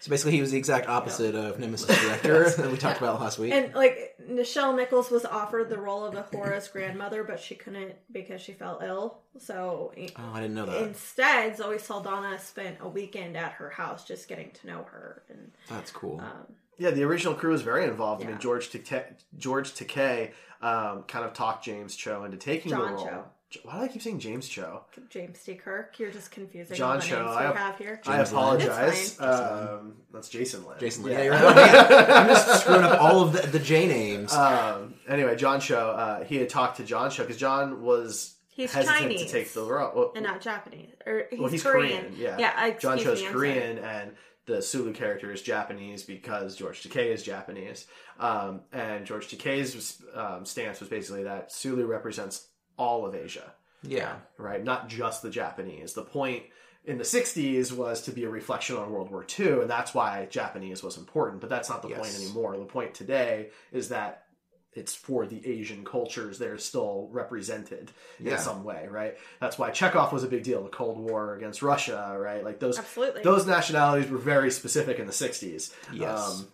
So basically, he was the exact opposite of Nemesis director (laughs) that we talked about last week. and like Nichelle Nichols was offered the role of Uhura's grandmother, but she couldn't because she fell ill. So oh, I didn't know that. instead, Zoe Saldana spent a weekend at her house just getting to know her. And That's cool. um, yeah the original crew was very involved i mean george takei george takei um, kind of talked james cho into taking John the role Cho. Why do i keep saying james cho James D. Kirk, you're just confusing John all the Cho, names I- we have here. i James Lin. apologize It's um, that's jason Lin. Jason Lee. Yeah, you're right. (laughs) I'm just screwing up all of the, the J names. um, anyway john cho uh, he had talked to john cho because john was He's hesitant Chinese. to take the role Well, and not Japanese. Or he's, well, he's Korean. Korean. yeah. Yeah, John excuse Cho's me, I'm sorry. Korean, and the Sulu character is Japanese because George Takei is Japanese. Um, and George Takei's um, stance was basically that Sulu represents all of Asia, yeah. right? Not just the Japanese. The point in the 60s was to be a reflection on World War II, and that's why Japanese was important. But that's not the point anymore. The point today is that it's for the Asian cultures. They're still represented Yeah. in some way, right? That's why Chekov was a big deal. The Cold War against Russia, right? Like those Absolutely. those nationalities were very specific in the 60s. Yes. Um,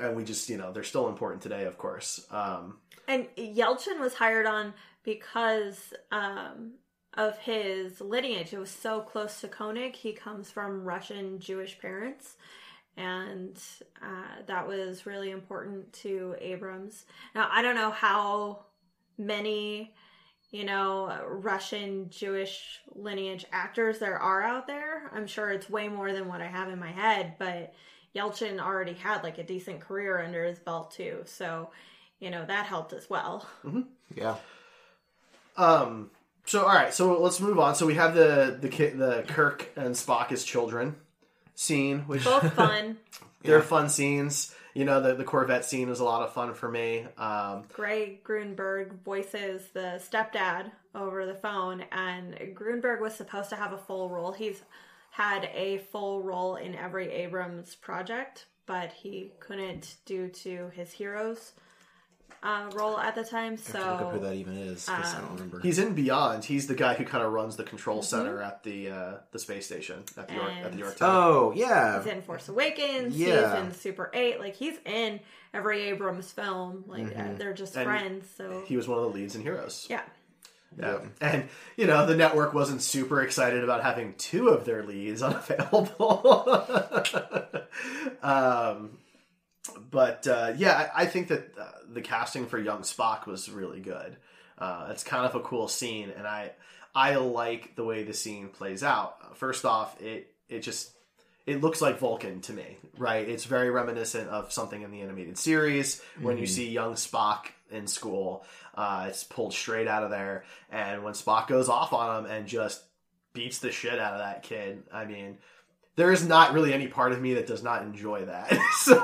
and we just, you know, they're still important today, of course. Um, And Yelchin was hired on because um, of his lineage. It was so close to Koenig. He comes from Russian Jewish parents. And uh, that was really important to Abrams. Now, I don't know how many, you know, Russian Jewish lineage actors there are out there. I'm sure it's way more than what I have in my head, but Yelchin already had like a decent career under his belt, too. So, you know, that helped as well. Yeah. Um, so, all right, so let's move on. So we have the the ki- the Kirk and Spock as children scene, which Both (laughs) fun. they're fun scenes. You know, the the Corvette scene was a lot of fun for me. Um, Greg Grunberg voices the stepdad over the phone, and Grunberg was supposed to have a full role. He's had a full role in every Abrams project, but he couldn't due to his heroes uh, role at the time. I have to look up who that even is because I um, don't remember. he's in Beyond. He's the guy who kind of runs the control center at the uh, the space station at the York at the York Tower. oh yeah. he's in Force Awakens. Yeah. He's in Super Eight. Like he's in every Abrams film. Like uh, they're just And friends. So He was one of the leads in Heroes. yeah. Yeah. And, you know, the network wasn't super excited about having two of their leads (laughs) unavailable. (laughs) um, but uh, yeah, I, I think that uh, the casting for young Spock was really good. Uh, it's kind of a cool scene, and I I like the way the scene plays out. First off, it it just it looks like Vulcan to me, right? It's very reminiscent of something in the animated series when you see young Spock in school. Uh, it's pulled straight out of there, and when Spock goes off on him and just beats the shit out of that kid, I mean. There is not really any part of me that does not enjoy that. (laughs) so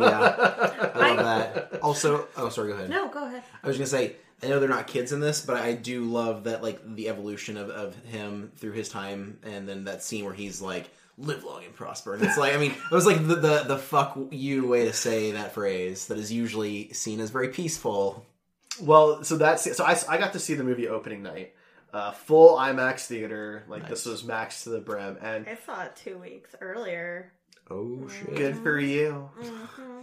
Yeah. I love that. Also, oh, sorry, go ahead. No, go ahead. I was gonna say, I know they're not kids in this, but I do love that like the evolution of, of him through his time, and then that scene where he's like, "Live long and prosper," and it's like, I mean, it was like the the, the fuck you way to say that phrase that is usually seen as very peaceful. Well, so that's so I, I got to see the movie opening night, uh, full IMAX theater. Like this was max to the brim, and I saw it two weeks earlier. Oh shit! good for you.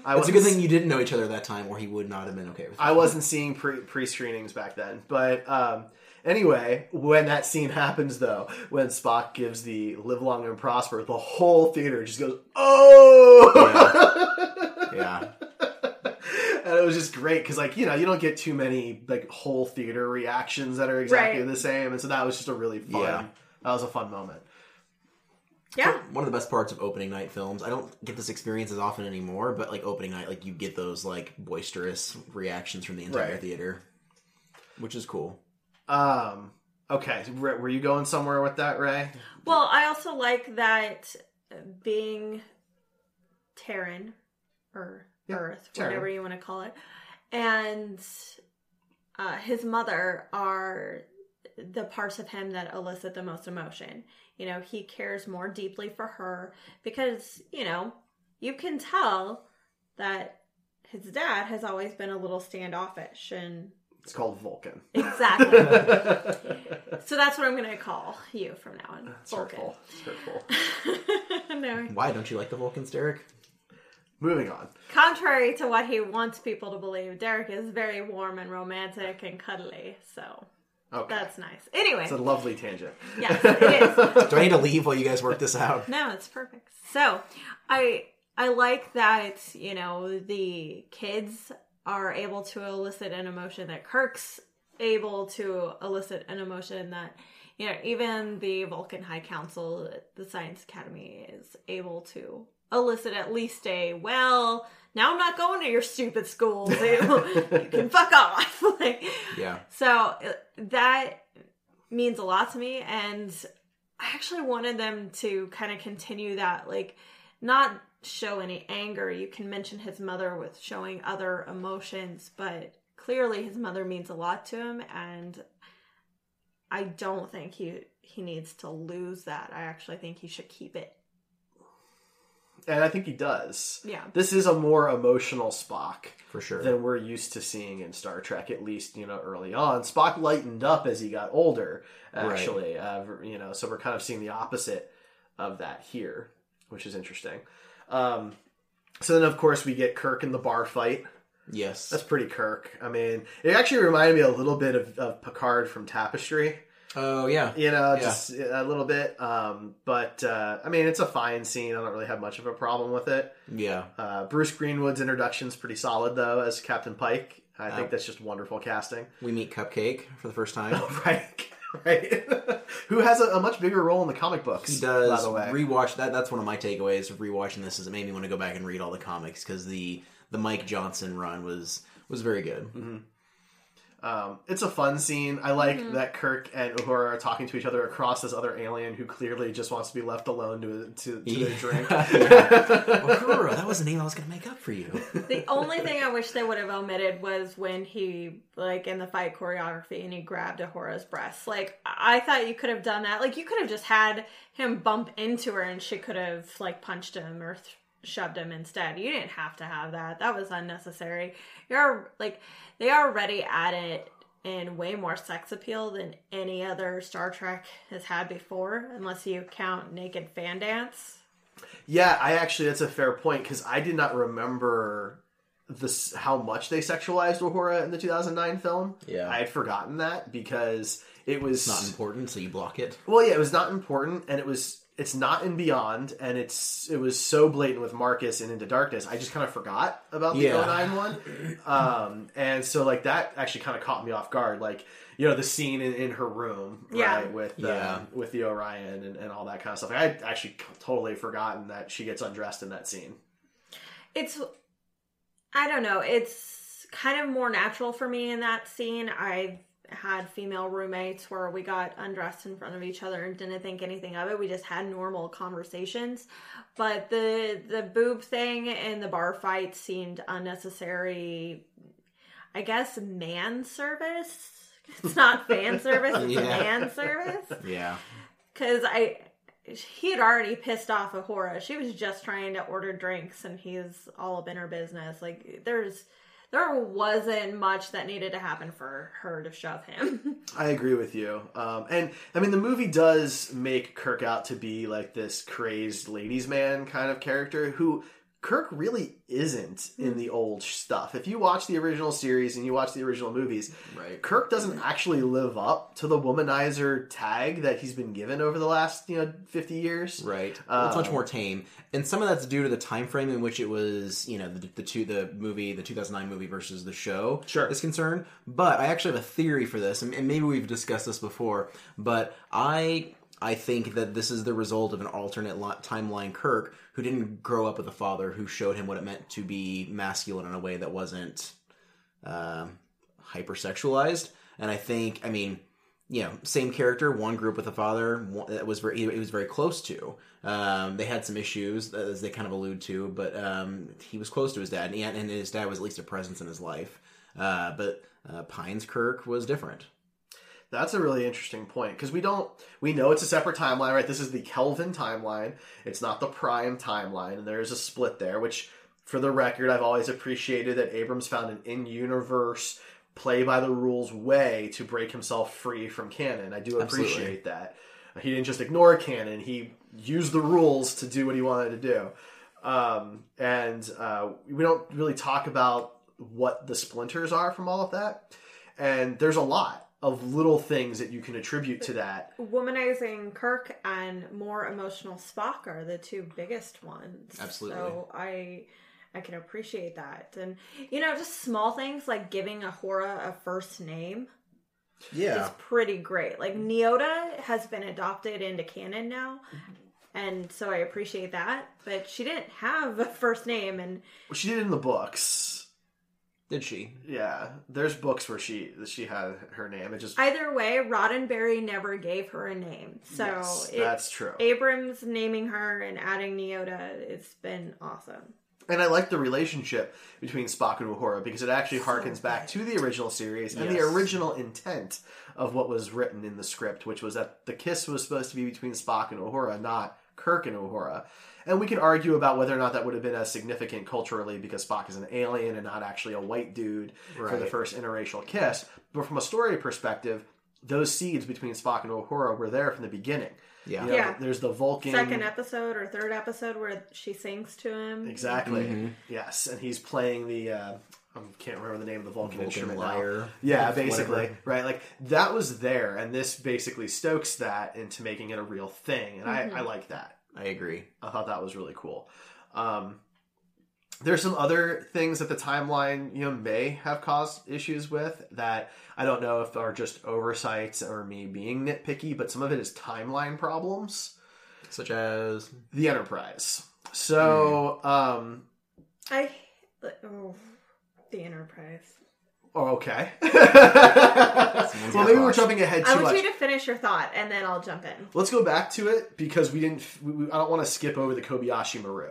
I It's a good thing you didn't know each other that time, or he would not have been okay with. it. I wasn't seeing pre pre screenings back then, but um, anyway, when that scene happens though, when Spock gives the "Live long and prosper," the whole theater just goes "Oh!" yeah, (laughs) and it was just great because, like, you know, you don't get too many like whole theater reactions that are exactly Right. the same, and so that was just a really fun. Yeah. That was a fun moment. Yeah. one of the best parts of opening night films. I don't get this experience as often anymore, but like opening night, like you get those like boisterous reactions from the entire Right. theater, which is cool. Um. Okay, were were you going somewhere with that, Ray? Well, I also like that being Terran or Yeah, Earth, Terran. whatever you want to call it, and uh, his mother are the parts of him that elicit the most emotion. You know, he cares more deeply for her because, you know, you can tell that his dad has always been a little standoffish and It's called Vulcan. exactly. (laughs) so that's what I'm going to call you from now on. It's hurtful. It's hurtful. (laughs) no. Why don't you like the Vulcans, Derek? Moving on. Contrary to what he wants people to believe, Derek is very warm and romantic and cuddly. So Okay. that's nice. Anyway, It's a lovely tangent. yes, it is. (laughs) Do I need to leave while you guys work this out? No, it's perfect. So, I I like that you know the kids are able to elicit an emotion that Kirk's able to elicit an emotion that you know even the Vulcan High Council, the Science Academy, is able to elicit at least a well. Now I'm not going to your stupid schools. You, (laughs) you can fuck off. (laughs) like, Yeah. so uh, that means a lot to me, and I actually wanted them to kind of continue that, like, not show any anger. You can mention his mother with showing other emotions, but clearly his mother means a lot to him, and I don't think he he needs to lose that. I actually think he should keep it. And I think he does. Yeah. This is a more emotional Spock For sure. than we're used to seeing in Star Trek, at least, you know, early on. Spock lightened up as he got older, actually. Uh, you know, so we're kind of seeing the opposite of that here, which is interesting. Um, so then, of course, we get Kirk in the bar fight. yes. That's pretty Kirk. I mean, it actually reminded me a little bit of, of Picard from Tapestry. Oh yeah. you know, Yeah. just a little bit. Um, but uh, I mean, it's a fine scene. I don't really have much of a problem with it. Yeah. Uh, Bruce Greenwood's introduction's pretty solid though as Captain Pike. I think that's just wonderful casting. We meet Cupcake for the first time. (laughs) right, right. (laughs) Who has a, a much bigger role in the comic books? He does By the way, rewatch that. That's one of my takeaways of rewatching this. Is it made me want to go back and read all the comics because the the Mike Johnson run was was very good. Mm-hmm. Um, it's a fun scene. I like Mm-hmm. that Kirk and Uhura are talking to each other across this other alien who clearly just wants to be left alone to to, to their drink. (laughs) Uhura, that was a name I was going to make up for you. The only thing I wish they would have omitted was when he, like, in the fight choreography and he grabbed Uhura's breasts. Like, I thought you could have done that. Like, you could have just had him bump into her and she could have, like, punched him or th- shoved him instead. You didn't have to have that. That was unnecessary. You're, like, they already at it in way more sex appeal than any other Star Trek has had before, unless you count Naked Fan Dance. Yeah, I actually that's a fair point because I did not remember this how much they sexualized Uhura in the 2009 film. Yeah. I had forgotten that because it was It's not important, so you block it. well, yeah, it was not important, and it was it's not in Beyond, and it's it was so blatant with Marcus and Into Darkness. I just kind of forgot about the Yeah. 09 one, (laughs) um, and so like that actually kind of caught me off guard. Like you know the scene in, in her room, Yeah. right, with Yeah. um, with the Orion and, and all that kind of stuff. Like, I would actually totally forgotten that she gets undressed in that scene. it's i don't know it's kind of more natural for me in that scene i've had female roommates where we got undressed in front of each other and didn't think anything of it we just had normal conversations but the the boob thing and the bar fight seemed unnecessary i guess man service (laughs) it's not fan service it's Yeah. man service (laughs) Yeah. because I he had already pissed off Uhura. She was just trying to order drinks, and he's all up in her business. Like there's there wasn't much that needed to happen for her to shove him. (laughs) I agree with you. Um, and I mean, the movie does make Kirk out to be like this crazed ladies' man kind of character who Kirk really isn't in the old stuff. If you watch the original series and you watch the original movies, Right. Kirk doesn't actually live up to the womanizer tag that he's been given over the last you know fifty years. Right. Well, it's much Um, more tame, and some of that's due to the time frame in which it was. You know, the, the two the movie, the 2009 movie versus the show Sure. is concerned. But I actually have a theory for this, and maybe we've discussed this before. But I I think that this is the result of an alternate li- timeline Kirk who didn't grow up with a father who showed him what it meant to be masculine in a way that wasn't um, hypersexualized. And I think, I mean, you know, same character, one grew up with a father that was very, he was very close to. Um, they had some issues as they kind of allude to, but um, he was close to his dad, and, he and his dad was at least a presence in his life. Uh, but uh, Pine's Kirk was different. That's a really interesting point because we don't we know it's a separate timeline, right? This is the Kelvin timeline. It's not the Prime timeline, and there is a split there. Which, for the record, I've always appreciated that Abrams found an in-universe, play by the rules way to break himself free from canon. I do Absolutely. appreciate that. He didn't just ignore canon; he used the rules to do what he wanted to do. Um, and uh, we don't really talk about what the splinters are from all of that. And there's a lot of little things that you can attribute to that. Womanizing Kirk and more emotional Spock are the two biggest ones. Absolutely. So I I can appreciate that. And you know, just small things like giving Uhura a first name Yeah. is pretty great. Like Nyota has been adopted into canon now. And so I appreciate that. But she didn't have a first name and She did in the books. Did she? Yeah, there's books where she she had her name. It just either way, Roddenberry never gave her a name. So Yes, it- that's true. Abrams naming her and adding Nyota, it's been awesome. And I like the relationship between Spock and Uhura because it actually harkens back to the original series and the Yes. original intent of what was written in the script, which was that the kiss was supposed to be between Spock and Uhura, not Kirk and Uhura. And we can argue about whether or not that would have been as significant culturally because Spock is an alien and not actually a white dude for the first interracial kiss. But from a story perspective, those seeds between Spock and Uhura were there from the beginning. Yeah. You know, Yeah. There's the Vulcan. Second episode or third episode where she sings to him. Exactly. Mm-hmm. Yes, and he's playing the. Uh, I can't remember the name of the Vulcan, Vulcan instrument. now. lyre. Yeah, Whatever. basically, right? Like that was there, and this basically stokes that into making it a real thing, and I, I like that. I agree. I thought that was really cool. Um, there's some other things that the timeline, you know, may have caused issues with that I don't know if are just oversights or me being nitpicky, but some of it is timeline problems. Such as The Enterprise. So, um, I oh, the Enterprise. Oh, okay. (laughs) well, maybe we're jumping ahead too I want much. you to finish your thought and then I'll jump in. Let's go back to it because we didn't. We, we- I don't want to skip over the Kobayashi Maru.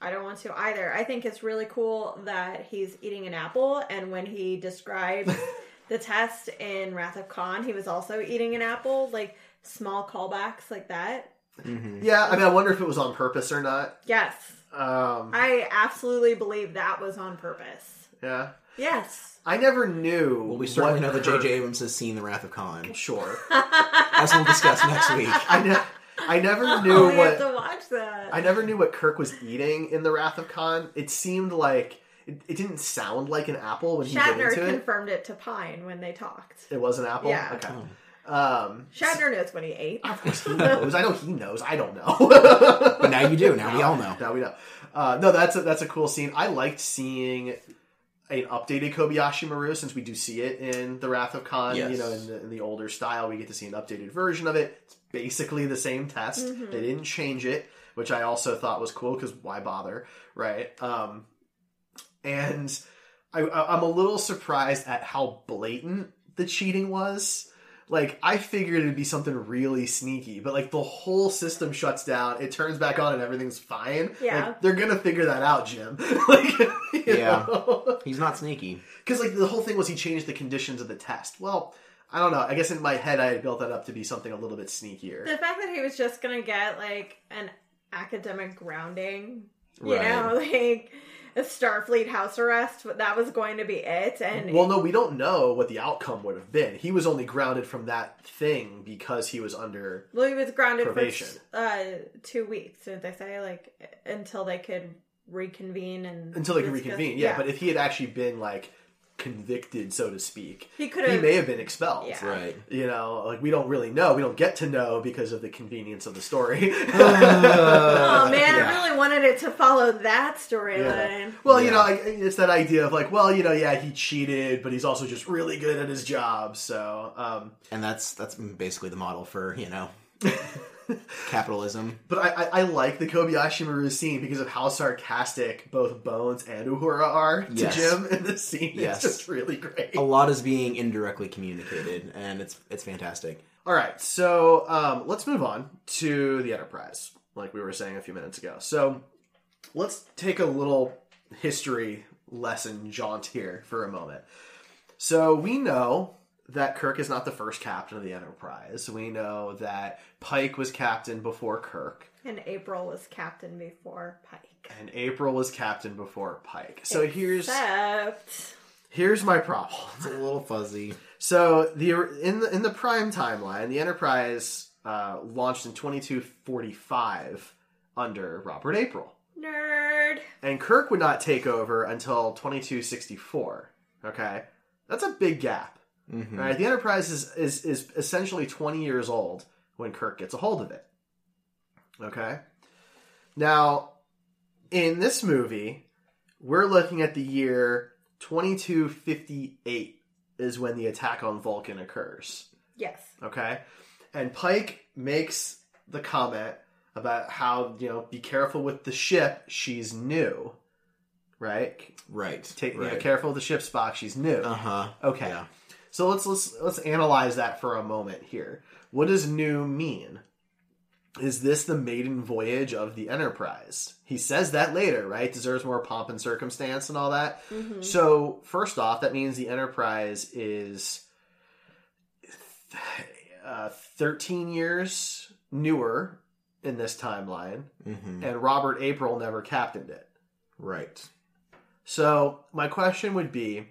I don't want to either. I think it's really cool that he's eating an apple, and when he describes (laughs) the test in Wrath of Khan, he was also eating an apple. Like small callbacks like that. Yeah, I mean, I wonder if it was on purpose or not. Yes, Um, I absolutely believe that was on purpose. yeah, Yes. I never knew. well, we certainly what know that Kirk- J.J. Abrams has seen The Wrath of Khan, Sure, (laughs) as we'll discuss next week. I ne- I never Oh, (laughs) knew we what have to watch that. I never knew what Kirk was eating in the Wrath of Khan. It seemed like it, it didn't sound like an apple when he bit Shatner into it. confirmed it to Pine when they talked. It was an apple. Yeah. Okay. Um, Shatner knows what he ate. of course he knows. I know he knows. I don't know. (laughs) But now you do. Now we all know. Now we know. Uh, no, that's a, that's a cool scene. I liked seeing an updated Kobayashi Maru since we do see it in the Wrath of Khan. Yes. You know, in the, in the older style, we get to see an updated version of it. It's basically the same test. They didn't change it, which I also thought was cool because why bother, right? Um, and I, I- I'm a little surprised at how blatant the cheating was. Like I figured it'd be something really sneaky, but like the whole system shuts down, it turns back on, and everything's fine. Yeah. like, they're gonna figure that out, Jim. (laughs) like, Yeah. yeah, He's not sneaky. because like the whole thing was he changed the conditions of the test. Well, I don't know. I guess in my head I had built that up to be something a little bit sneakier. The fact that he was just gonna get like an academic grounding, you Right. know, (laughs) like a Starfleet house arrest, but that was going to be it. And Well, no, we don't know what the outcome would have been. He was only grounded from that thing because he was under. well, he was grounded Probation. for uh, two weeks. Did they say like until they could reconvene and Until they discuss- reconvene, yeah, But if he had actually been like convicted, so to speak, He could he have- may have been expelled. Yeah. Right. You know, like we don't really know. We don't get to know because of the convenience of the story. (laughs) (laughs) Oh man, Yeah. I really wanted it to follow that storyline. Well, you know, it's that idea of like, well, you know, yeah, he cheated, but he's also just really good at his job. So, um, And that's that's basically the model for you know (laughs) capitalism. (laughs) but I, I, I like the Kobayashi Maru scene because of how sarcastic both Bones and Uhura are to Yes. Jim in this scene. Yes. It's just really great. A lot is being indirectly communicated, and it's it's fantastic. All right, so um, let's move on to the Enterprise, like we were saying a few minutes ago. So let's take a little history lesson jaunt here for a moment. So we know that Kirk is not the first captain of the Enterprise. We know that Pike was captain before Kirk, And April was captain before Pike. and April was captain before Pike. So here's here's my problem. It's a little fuzzy. So the in the in the prime timeline, the Enterprise uh, launched in 2245 under Robert April, nerd. and Kirk would not take over until 2264. Okay, that's a big gap. Mhm. All right, the Enterprise is, is is essentially 20 years old when Kirk gets a hold of it. Okay, now in this movie, we're looking at the year 2258 is when the attack on Vulcan occurs. Yes. Okay. And Pike makes the comment about how, you know, be careful with the ship. She's new. Right? Right. Take you know, careful with the ship, Spock. She's new. Uh huh. Okay. Yeah. So let's let's let's analyze that for a moment here. What does new mean? Is this the maiden voyage of the Enterprise? He says that later, right? Deserves more pomp and circumstance and all that. So first off, that means the Enterprise is uh, 13 years newer in this timeline, hmm and Robert April never captained it. Right. So my question would be,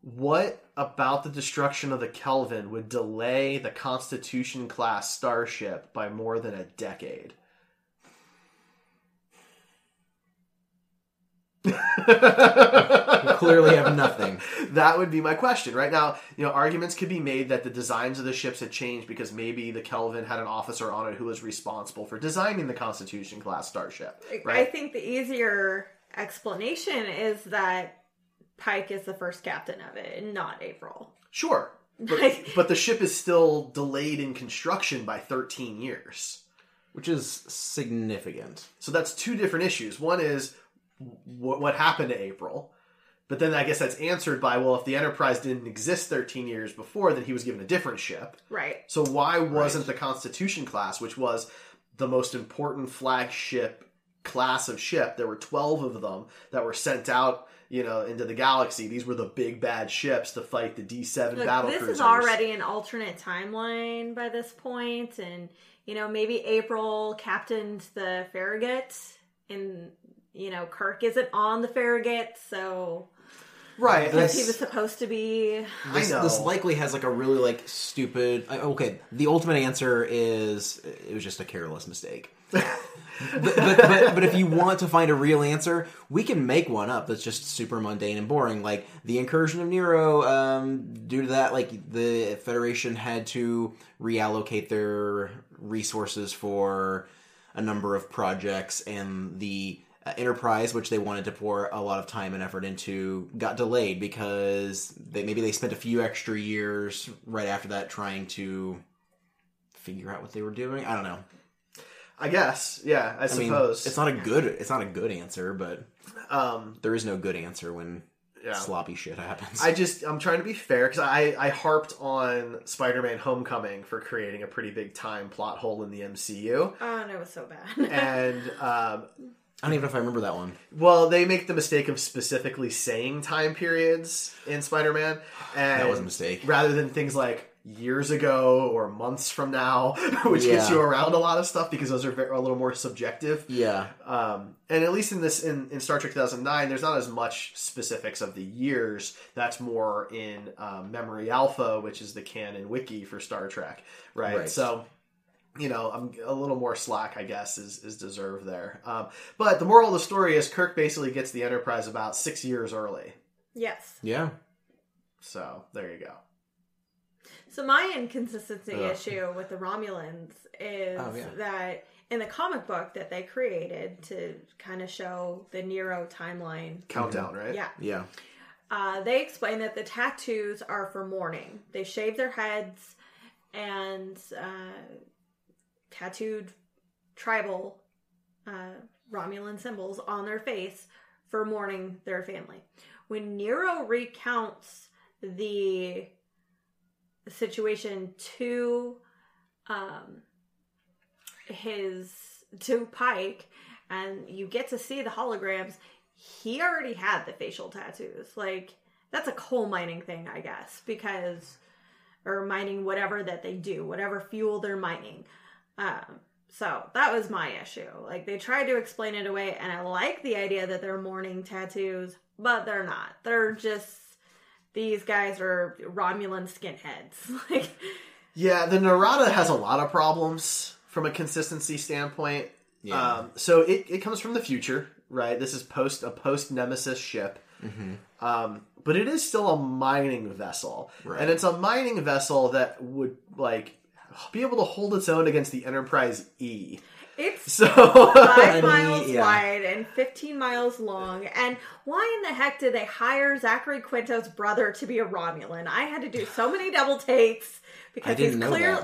what about the destruction of the Kelvin would delay the Constitution class starship by more than a decade? Clearly have nothing. (laughs) That would be my question. Right now, you know, arguments could be made that the designs of the ships had changed because maybe the Kelvin had an officer on it who was responsible for designing the Constitution class starship. I think the easier explanation is that Pike is the first captain of it, and not April. Sure. But, but the ship is still delayed in construction by 13 years. Which is significant. So that's two different issues. One is what, what happened to April, but then I guess that's answered by well, if the Enterprise didn't exist 13 years before, then he was given a different ship. Right. So why wasn't the Constitution class, which was the most important flagship class of ship, there were 12 of them that were sent out, you know, into the galaxy. These were the big bad ships to fight the D7 battle this cruisers. is already an alternate timeline by this point, and you know maybe April captained the Farragut, and you know Kirk isn't on the Farragut, so right. Because he was supposed to be. I This, know. this likely has like a really like stupid. I- Okay, the ultimate answer is it was just a careless mistake. (laughs) but, but, but but if you want to find a real answer, we can make one up that's just super mundane and boring. Like the incursion of Nero. Um, due to that, like the Federation had to reallocate their resources for a number of projects, and the Enterprise, which they wanted to pour a lot of time and effort into, got delayed because they maybe they spent a few extra years right after that trying to figure out what they were doing. I don't know. I guess, yeah, I, I mean, suppose. it's not a good it's not a good answer, but um, there is no good answer when yeah. sloppy shit happens. I just I'm trying to be fair because I I harped on Spider-Man: Homecoming for creating a pretty big time plot hole in the MCU, Oh, no, it was so bad. and (laughs) um, I don't even know if I remember that one. well, they make the mistake of specifically saying time periods in Spider-Man, and That was a mistake. rather than things like years ago or months from now, (laughs) which gets you around a lot of stuff because those are a little more subjective. Yeah, Um, and at least in this in, in Star Trek 2009, there's not as much specifics of the years. That's more in um, Memory Alpha, which is the canon wiki for Star Trek, right? Right. So. You know, I'm a little more slack, I guess, is, is deserved there. Um, but the moral of the story is Kirk basically gets the Enterprise about six years early. yes. yeah. So there you go. So my inconsistency Ugh. issue with the Romulans is Oh, yeah. that in the comic book that they created to kind of show the Nero timeline, Countdown, right? yeah, Yeah. uh, they explain that the tattoos are for mourning. They shave their heads and uh, tattooed tribal uh, Romulan symbols on their face for mourning their family. When Nero recounts the situation to um, his to Pike, and you get to see the holograms, he already had the facial tattoos. Like that's a coal mining thing, I guess, because or mining whatever that they do, whatever fuel they're mining. Um, so that was my issue. Like they tried to explain it away, and I like the idea that they're mourning tattoos, but they're not. They're just these guys are Romulan skinheads. (laughs) like Yeah, the Narada has a lot of problems from a consistency standpoint. Yeah. Um, so it, it comes from the future, right? This is post a post Nemesis ship. Um, but it is still a mining vessel. Right. And it's a mining vessel that would like be able to hold its own against the Enterprise E. it's So five (laughs) miles yeah. wide and 15 miles long. And why in the heck did they hire Zachary Quinto's brother to be a Romulan? I had to do so many double takes because I didn't he's clearly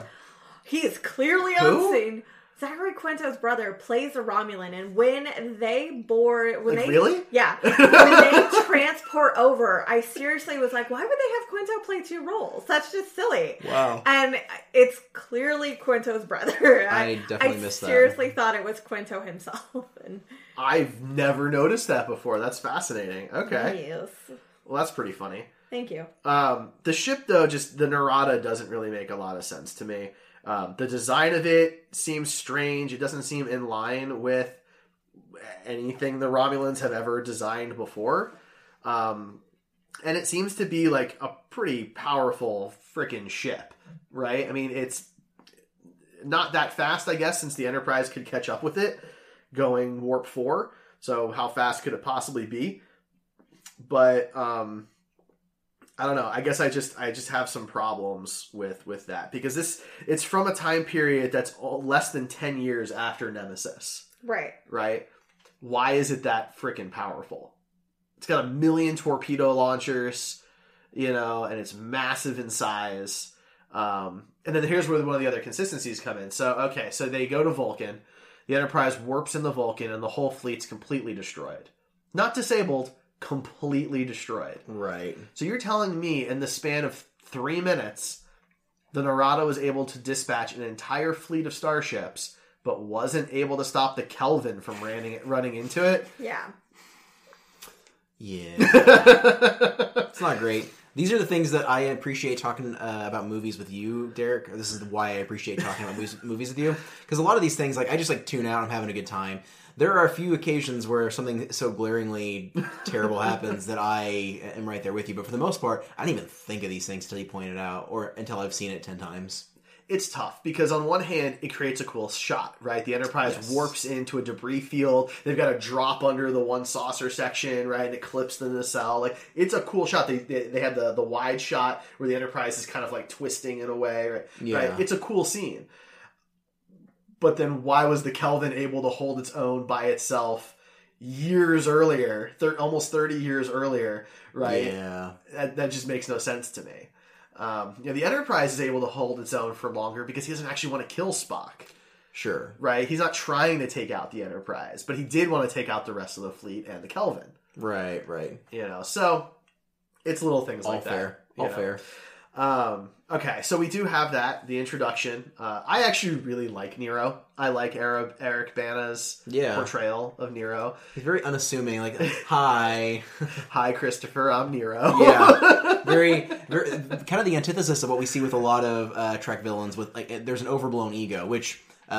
He is clearly Who? unseen. Zachary Quinto's brother plays a Romulan, and when they board, when Like, they really? yeah, (laughs) when they transport over, I seriously was like, why would they have Quinto play two roles? That's just silly. Wow. And it's clearly Quinto's brother. I (laughs) definitely missed that. I seriously thought it was Quinto himself. (laughs) And I've never noticed that before. That's fascinating. Okay. yes, Well, that's pretty funny. thank you. Um, the ship, though, just the Narada doesn't really make a lot of sense to me. Um, the design of it seems strange. It doesn't seem in line with anything the Romulans have ever designed before. Um, and it seems to be like a pretty powerful freaking ship, right? I mean, it's not that fast, I guess, since the Enterprise could catch up with it going warp 4. So, how fast could it possibly be? But, um, I don't know. I guess I just I just have some problems with with that because this it's from a time period that's all, less than 10 years after Nemesis, Right. right? Why is it that freaking powerful? It's got a million torpedo launchers, you know, and it's massive in size. Um, and then here's where one of the other consistencies come in. So, okay, so they go to Vulcan. The Enterprise warps in the Vulcan, and the whole fleet's completely destroyed. Not disabled, completely destroyed. Right. So you're telling me in the span of three minutes, the Narada was able to dispatch an entire fleet of starships, but wasn't able to stop the Kelvin from running running into it? Yeah. Yeah. (laughs) it's not great. These are the things that I appreciate talking uh, about movies with you, Derek. This is why I appreciate talking about movies, movies with you because a lot of these things, like I just like tune out. I'm having a good time. There are a few occasions where something so glaringly terrible (laughs) happens that I am right there with you. But for the most part, I don't even think of these things until you point it out or until I've seen it ten times. it's tough because on one hand it creates a cool shot right the enterprise Yes. warps into a debris field they've got to drop under the one saucer section right and it clips the nacelle like it's a cool shot they, they, they had the, the wide shot where the enterprise is kind of like twisting in a way right? Yeah. right it's a cool scene but then why was the kelvin able to hold its own by itself years earlier thir- almost 30 years earlier right Yeah. that, that just makes no sense to me. Um, you know, the Enterprise is able to hold its own for longer because he doesn't actually want to kill Spock, Sure. right? He's not trying to take out the Enterprise, but he did want to take out the rest of the fleet and the Kelvin. Right. Right. You know, so it's little things All like fair. that. All know. fair. Um, okay, so we do have that the introduction. Uh, I actually really like Nero. I like Arab, Eric Bana's Yeah. portrayal of Nero. He's very unassuming. Like, (laughs) hi. Hi, Christopher. I'm Nero. yeah, (laughs) very, very, kind of the antithesis of what we see with a lot of uh, Trek villains. With like, there's an overblown ego, which uh,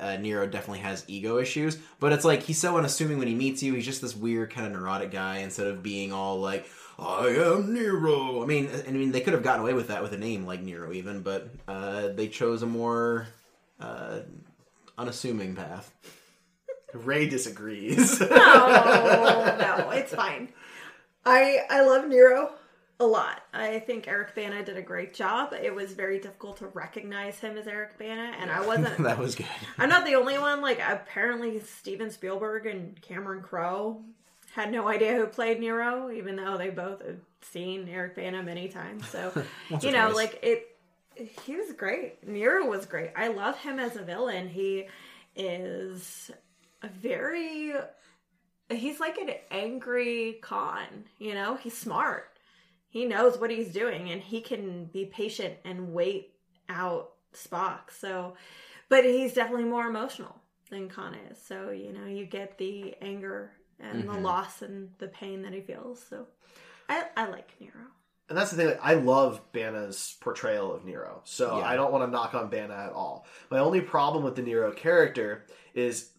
uh, Nero definitely has ego issues. But it's like he's so unassuming when he meets you. He's just this weird kind of neurotic guy instead of being all like, "I am Nero." I mean, I mean, they could have gotten away with that with a name like Nero, even, but uh, they chose a more uh, unassuming path. Ray disagrees. (laughs) Oh no, it's fine. I I love Nero a lot. I think Eric Bana did a great job. It was very difficult to recognize him as Eric Bana, and I wasn't. (laughs) that was good. I'm not the only one. Like apparently, Steven Spielberg and Cameron Crowe had no idea who played Nero, even though they both had seen Eric Bana many times. So (laughs) you know, twice. like it. He was great. Nero was great. I love him as a villain. He is a very. He's like an angry con. You know, he's smart. He knows what he's doing, and he can be patient and wait out Spock. So, but he's definitely more emotional than Khan is. So you know, you get the anger and the Mhm. loss and the pain that he feels. So, I I like Nero. And that's the thing. Like, I love Bana's portrayal of Nero, so Yeah. I don't want to knock on Bana at all. My only problem with the Nero character is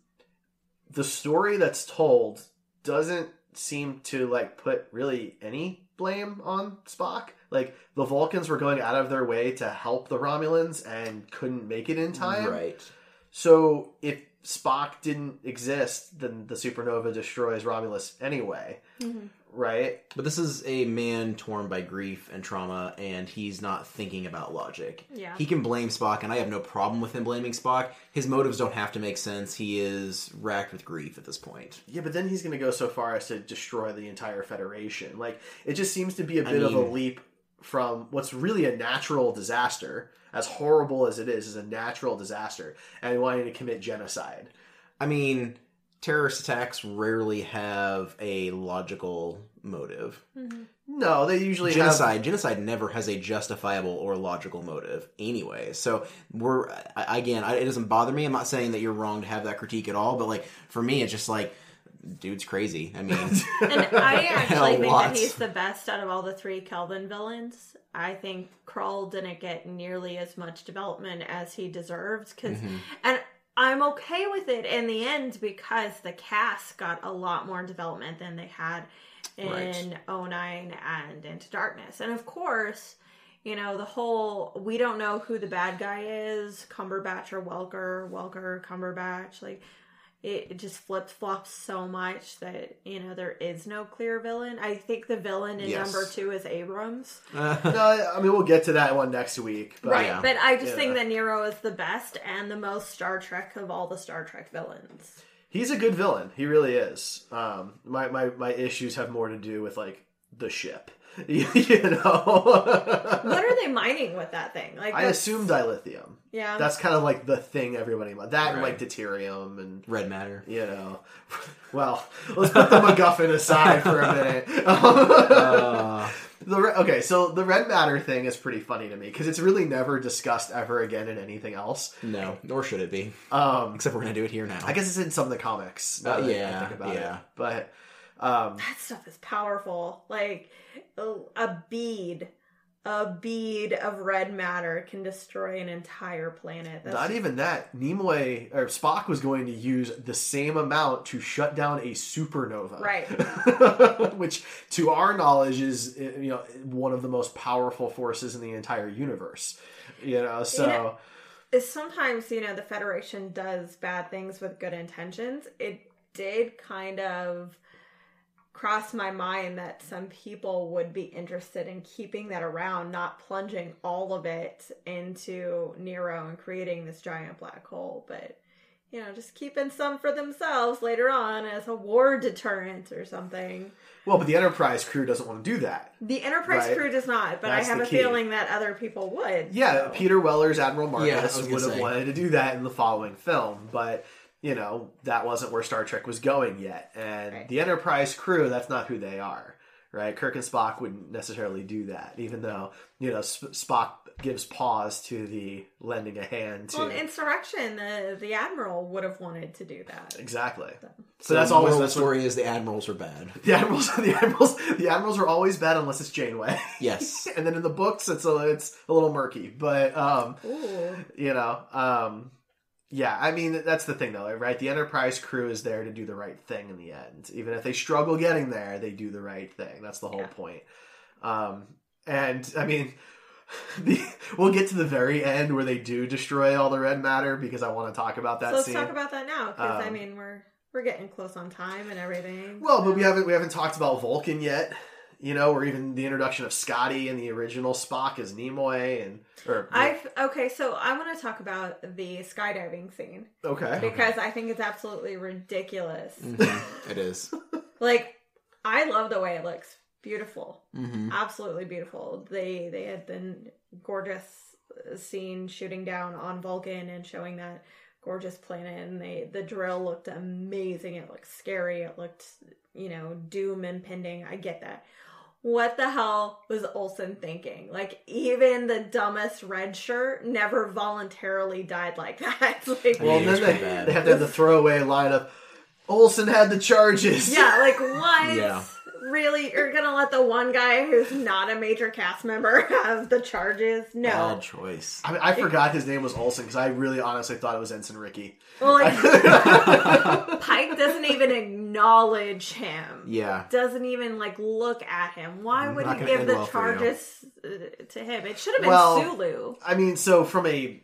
the story that's told doesn't seem to like put really any blame on Spock. Like the Vulcans were going out of their way to help the Romulans and couldn't make it in time. Right. So if Spock didn't exist, then the supernova destroys Romulus anyway, mm-hmm. right? But this is a man torn by grief and trauma, and he's not thinking about logic. Yeah. He can blame Spock, and I have no problem with him blaming Spock. His motives don't have to make sense. He is racked with grief at this point. Yeah, but then he's going to go so far as to destroy the entire Federation. Like, it just seems to be a bit of a leap from what's really a natural disaster, as horrible as it is, is a natural disaster, and wanting to commit genocide. I mean, terrorist attacks rarely have a logical motive. Mm-hmm. No, they usually have. Genocide, genocide never has a justifiable or logical motive, anyway. So we're again, it doesn't bother me. I'm not saying that you're wrong to have that critique at all, but like for me, it's just like, dude's crazy. I mean, (laughs) And (laughs) I actually think that he's the best out of all the three Kelvin villains. I think Krall didn't get nearly as much development as he deserved, because Mm-hmm. and I'm okay with it in the end because the cast got a lot more development than they had in Right. 09 and Into Darkness, and of course. You know, the whole we don't know who the bad guy is, Cumberbatch or Weller, Weller, Cumberbatch. Like, it, it just flip flops so much that you know there is no clear villain. I think the villain in Yes. number two is Abrams, (laughs) no, I mean we'll get to that one next week. But right? yeah. But I just think that Nero is the best and the most Star Trek of all the Star Trek villains. He's a good villain. He really is. Um, my, my my issues have more to do with like the ship. (laughs) you know. What are they mining with that thing? Like I assume dilithium. yeah. That's kind of like the thing everybody that and like deuterium and red matter. you know. (laughs) Well, let's put the MacGuffin aside for a minute. Uh, (laughs) the re- okay, so the red matter thing is pretty funny to me because it's really never discussed ever again in anything else. no, nor should it be. Um, Except we're gonna do it here now. I guess it's in some of the comics. Uh, that I yeah, think about yeah. it. But Um, that stuff is powerful. Like a, bead, a bead of red matter can destroy an entire planet. That's not just- even that. Nimoy or Spock was going to use the same amount to shut down a supernova, Right. (laughs) Which, to our knowledge, is you know one of the most powerful forces in the entire universe. You know, so. You know- sometimes you know the federation does bad things with good intentions it did kind of cross my mind that some people would be interested in keeping that around not plunging all of it into nero and creating this giant black hole but you know just keeping some for themselves later on as a war deterrent or something Well, but the Enterprise crew doesn't want to do that. the enterprise Right. crew does not but That's i have a key. feeling that other people would Yeah, so. Peter Weller's Admiral Marcus Yeah, I was gonna would have say. wanted to do that in the following film, but you know that wasn't where Star Trek was going yet. And Right. the Enterprise crew, that's not who they are, right? Kirk and Spock wouldn't necessarily do that, even though you know Sp- Spock gives pause to the lending a hand to well, in insurrection the, the admiral would have wanted to do that exactly. So, So that's the always the story is the admirals are bad. (laughs) the admirals. (laughs) The admirals. The admirals are always bad unless it's Janeway. (laughs) Yes. and then in the books, it's a it's a little murky, but um, Ooh. you know um yeah i mean that's the thing though right? The enterprise crew is there to do the right thing in the end. Even if they struggle getting there they do the right thing. That's the whole Yeah. point. Um and i mean (laughs) the, we'll get to the very end where they do destroy all the red matter because i want to talk about that So let's scene. talk about that now, because I Um, mean we're we're getting close on time and everything. well but we haven't we haven't talked about vulcan yet you know or even the introduction of scotty and the original spock as nimoy and or I've okay, so I want to talk about the skydiving scene okay because I think it's absolutely ridiculous. Mhm. It is. (laughs) Like, I love the way it looks. Beautiful, Mm-hmm. absolutely beautiful. They they had the gorgeous scene shooting down on Vulcan and showing that gorgeous planet, and they the drill looked amazing. It looked scary. It looked you know doom impending. I get that. What the hell was Olson thinking? Like even the dumbest red shirt never voluntarily died like (laughs) that. like, Well, Yeah, then they, pretty they have to have the throwaway line of Olson had the charges. Yeah, like (laughs) what? Yeah. Really? You're gonna let the one guy who's not a major cast member (laughs) have the charges? No. Bad choice. I, mean, I forgot his name was Olson because I really honestly thought it was Ensign Ricky. Well, like (laughs) (laughs) Pike doesn't even acknowledge him. Yeah. Doesn't even like look at him. Why would he give the well charges uh, to him? It should have been Well, Sulu. I mean, so from a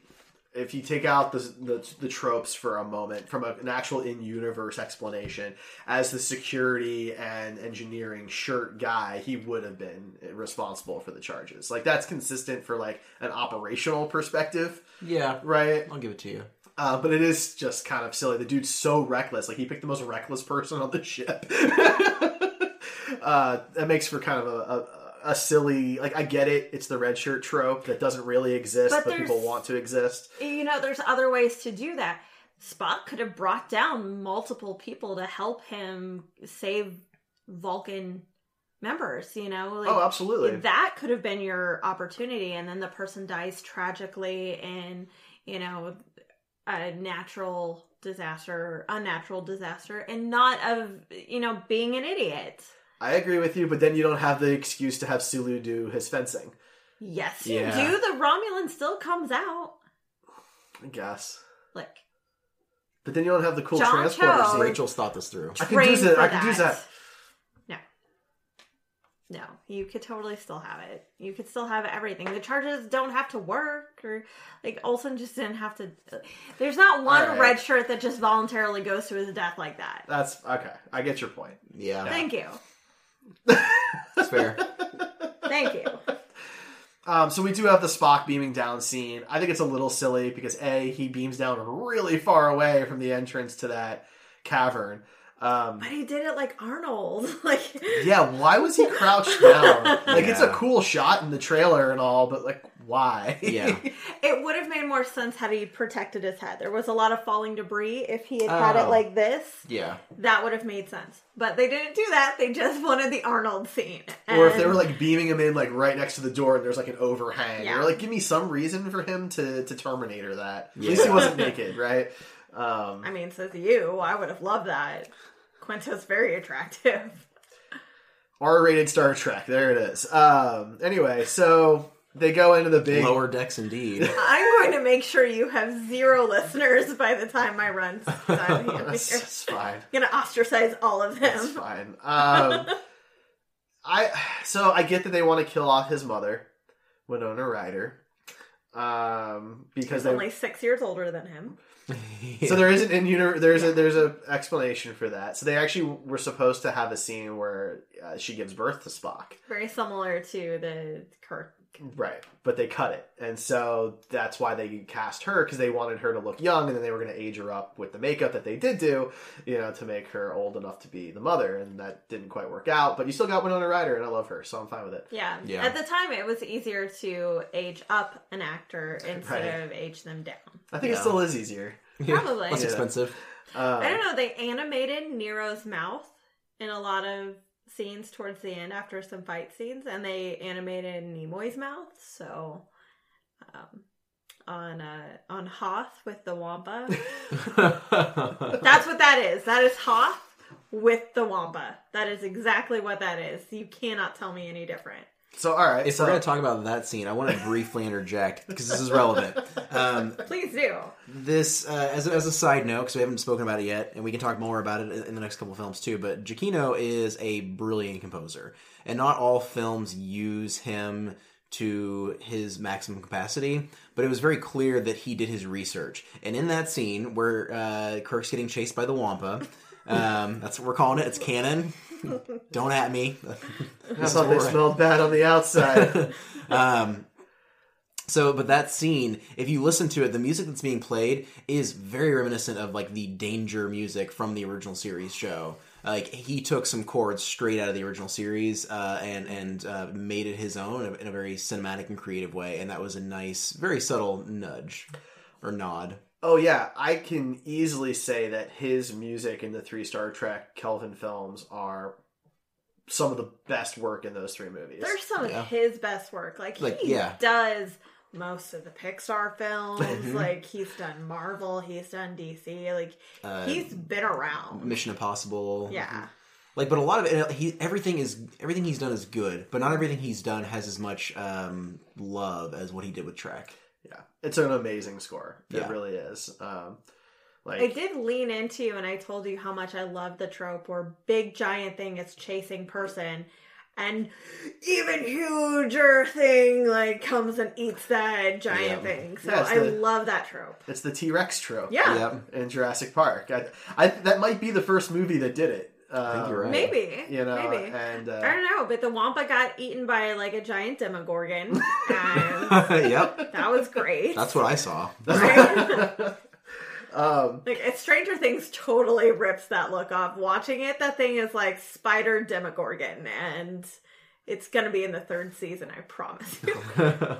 if you take out the the, the tropes for a moment, from a, an actual in universe explanation, as the security and engineering shirt guy, he would have been responsible for the charges. Like that's consistent for like an operational perspective, Yeah. right? I'll give it to you. Uh, but it is just kind of silly. The dude's so reckless. Like he picked the most reckless person on the ship. (laughs) uh, that makes for kind of a, a, a silly. Like I get it. It's the red shirt trope that doesn't really exist, But but, people want to exist. You know, there's other ways to do that. Spock could have brought down multiple people to help him save Vulcan members, you know? Like, Oh, absolutely. That could have been your opportunity, and then the person dies tragically in, you know, a natural disaster, unnatural disaster, and not of, you know, being an idiot. I agree with you, but then you don't have the excuse to have Sulu do his fencing. Yes, you Yeah. do. The Romulan still comes out. I guess. Like, But then you don't have the cool John transporter Cho. scene. Rachel's thought this through. I can train do that. for I can do that. No. No, you could totally still have it. You could still have everything. The charges don't have to work, or like Olson just didn't have to. There's not one red shirt that just voluntarily goes to his death like that. That's okay. I get your point. Yeah. Thank you, That's fair. (laughs) thank you. Um, so we do have the Spock beaming down scene. I think it's a little silly because a he beams down really far away from the entrance to that cavern. Um, But he did it like Arnold. (laughs) like, yeah, why was he crouched down? Like it's a Yeah. cool shot in the trailer and all, but like why? Yeah. (laughs) it would have made more sense had he protected his head. There was a lot of falling debris. If he had had it Oh. like this, Yeah. that would have made sense. But they didn't do that. They just wanted the Arnold scene. or if they were like beaming him in like right next to the door and there's like an overhang. Yeah. Or like give me some reason for him to to Terminator that. At least he wasn't naked, right? Um, I mean, says you. I would have loved that. Quinto's very attractive. (laughs) R-rated Star Trek. There it is. Um, anyway, so they go into the big Lower decks, indeed. (laughs) I'm going to make sure you have zero listeners by the time my run's done. That's, that's fine. I'm gonna ostracize all of them. That's fine. Um, (laughs) I so I get that they want to kill off his mother, Winona Ryder, um, because He's they. only six years older than him. So there is an in uni- there's a there's a explanation for that. So they actually were supposed to have a scene where uh, she gives birth to Spock, Very similar to the Kirk. Right? But they cut it, and so that's why they cast her because they wanted her to look young, and then they were going to age her up with the makeup that they did do, you know, to make her old enough to be the mother, and that didn't quite work out. But you still got Winona Ryder, and I love her, so I'm fine with it. Yeah. Yeah. At the time, it was easier to age up an actor (laughs) instead Right. of age them down. I think it still is easier. Probably. Less Yeah. expensive. Um, I don't know. They animated Nero's mouth in a lot of scenes towards the end after some fight scenes, and they animated Nimoy's mouth. So, um, on uh, on Hoth with the Wampa, (laughs) that's what that is. That is Hoth with the Wampa. That is exactly what that is. You cannot tell me any different. So all right, If so we're going to talk about that scene, I want to (laughs) briefly interject because this is relevant. Um, Please do. this, uh, as, a, as a side note, because we haven't spoken about it yet, and we can talk more about it in, in the next couple of films too, but Giacchino is a brilliant composer, and not all films use him to his maximum capacity, but it was very clear that he did his research. And in that scene where uh, Kirk's getting chased by the Wampa, um, that's what we're calling it, it's canon. Don't at me. (laughs) I thought they smelled bad on the outside. (laughs) um, so, but that scene, if you listen to it, the music that's being played is very reminiscent of like the danger music from the original series show. Like he took some chords straight out of the original series uh, and and uh, made it his own in a, in a very cinematic and creative way, and that was a nice, very subtle nudge or nod. Oh yeah, I can easily say that his music in the three Star Trek Kelvin films are some of the best work in those three movies. They're some Yeah. of his best work. Like, Like, he yeah. does most of the Pixar films. (laughs) like he's done Marvel, he's done DC. Like Uh, he's been around. Mission Impossible, Yeah. like but a lot of it he everything is everything he's done is good but not everything he's done has as much um love as what he did with trek yeah, it's an amazing score. It Yeah. really is. Um, like I did lean into you, and I told you how much I love the trope where big giant thing is chasing person and even huger thing like comes and eats that giant Yeah. thing. So Yeah, I the- love that trope. it's the T Rex trope. Yeah. yep in Jurassic Park. I, I that might be the first movie that did it. Um, think you're right. Maybe. You know, Maybe. and uh, I don't know, but the Wampa got eaten by like a giant Demogorgon, (laughs) and yep that was great. that's what i saw Right? (laughs) um, like Stranger Things totally rips that look off. Watching it, that thing is like Spider Demogorgon, and it's gonna be in the third season. I promise you. (laughs)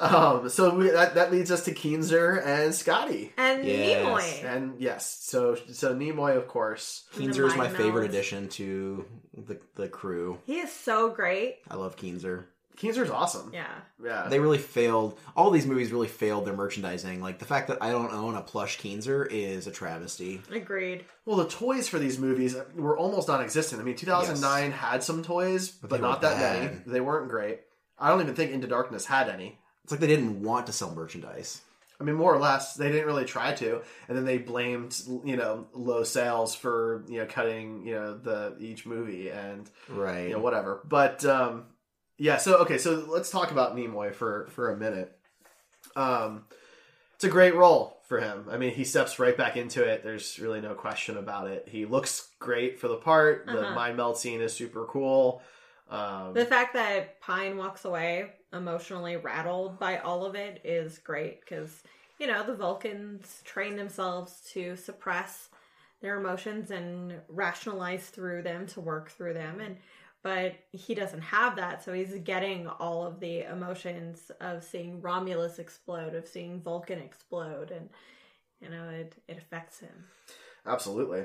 um, so we, that that leads us to Keenser and Scotty, And Yes. Nimoy. and yes, so so Nimoy, of course. keenser is my mind favorite meld. addition to the, the crew He is so great. i love keenser Keenser's awesome. Yeah. yeah. they really failed all these movies really failed their merchandising like the fact that i don't own a plush keenser is a travesty Agreed. well, the toys for these movies were almost non-existent. I mean, 2009 had some toys, but, they not were that many. They weren't great. I don't even think Into Darkness had any. It's like they didn't want to sell merchandise I mean, more or less, they didn't really try to, and then they blamed you know low sales for you know cutting you know the each movie and right you know whatever. But um, yeah, so okay, so let's talk about Nimoy for for a minute. Um, it's a great role for him. I mean, he steps right back into it. There's really no question about it. He looks great for the part. The Uh-huh. mind meld scene is super cool. Um, The fact that Pine walks away emotionally rattled by all of it is great because, you know, the Vulcans train themselves to suppress their emotions and rationalize through them to work through them. And, but he doesn't have that. So he's getting all of the emotions of seeing Romulus explode, of seeing Vulcan explode. And, you know, it, it affects him. Absolutely.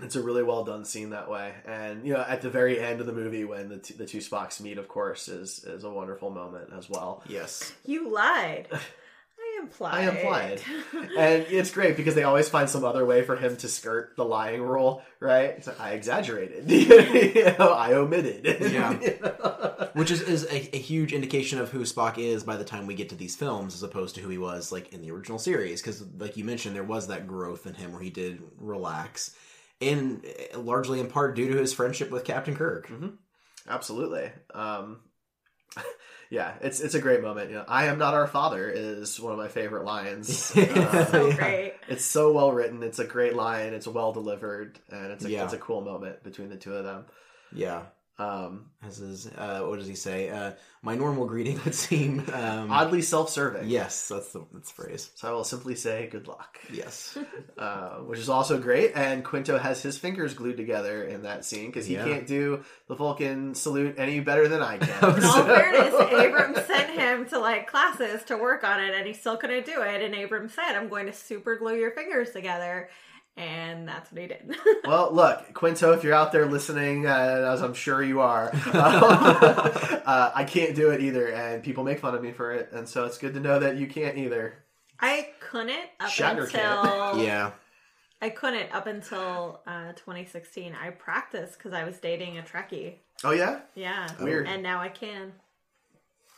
It's a really well done scene that way, and you know, at the very end of the movie, when the t- the two Spocks meet, of course, is is a wonderful moment as well. yes You lied. (laughs) I implied. I implied. and it's great because they always find some other way for him to skirt the lying rule, right? It's like, I exaggerated. (laughs) you know, I omitted. (laughs) Yeah. You know? Which is, is a, a huge indication of who Spock is by the time we get to these films, as opposed to who he was like in the original series. Because, like you mentioned, there was that growth in him where he did relax, and uh, largely in part due to his friendship with Captain Kirk. Absolutely. Um, (laughs) yeah, it's it's a great moment. You know, I am not our father is one of my favorite lines. Uh, (laughs) So Yeah. great. it's so well written. It's a great line. It's well delivered, and it's a Yeah. it's a cool moment between the two of them. Yeah, Um, as is uh, what does he say? Uh, my normal greeting would seem um, oddly self-serving. Yes, that's the that's the phrase. So I will simply say good luck. Yes, (laughs) uh, which is also great. And Quinto has his fingers glued together in that scene because he Yeah. can't do the Vulcan salute any better than I can. (laughs) In all fairness, (laughs) Abram sent him to like classes to work on it, and he still couldn't do it. And Abram said, "I'm going to super glue your fingers together," and that's what he did. (laughs) well, look, Quinto, if you're out there listening, uh, as I'm sure you are, (laughs) (laughs) uh, I can't do it either, and people make fun of me for it. And so it's good to know that you can't either. I couldn't up Shatner until can't. yeah, I couldn't up until uh, 2016. I practiced because I was dating a Trekkie. Oh yeah, Yeah, Weird. And now I can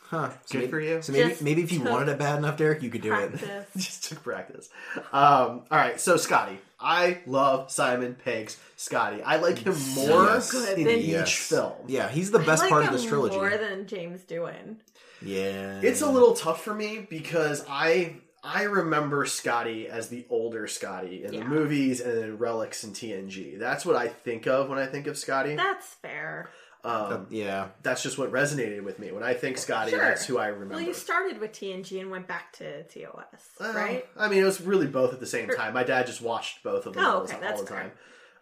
huh? So Good maybe, for you. So maybe Just maybe if you wanted it bad enough, Derek, you could do it. (laughs) just took practice. Um, all right, so Scotty, I love Simon Pegg's Scotty. I like him more Yes. Good, in then- each Yes. film. Yeah, he's the I best like part of him this trilogy. more than James Doohan. yeah, It's a little tough for me because I I remember Scotty as the older Scotty in Yeah. the movies and in Relics and TNG. That's what I think of when I think of Scotty. That's fair. Um, yeah. that's just what resonated with me when I think Scotty. Sure. That's who I remember. Well, you started with TNG and went back to TOS, Well, right? I mean, it was really both at the same time. My dad just watched both of them Oh, all, okay, the, that's all the time.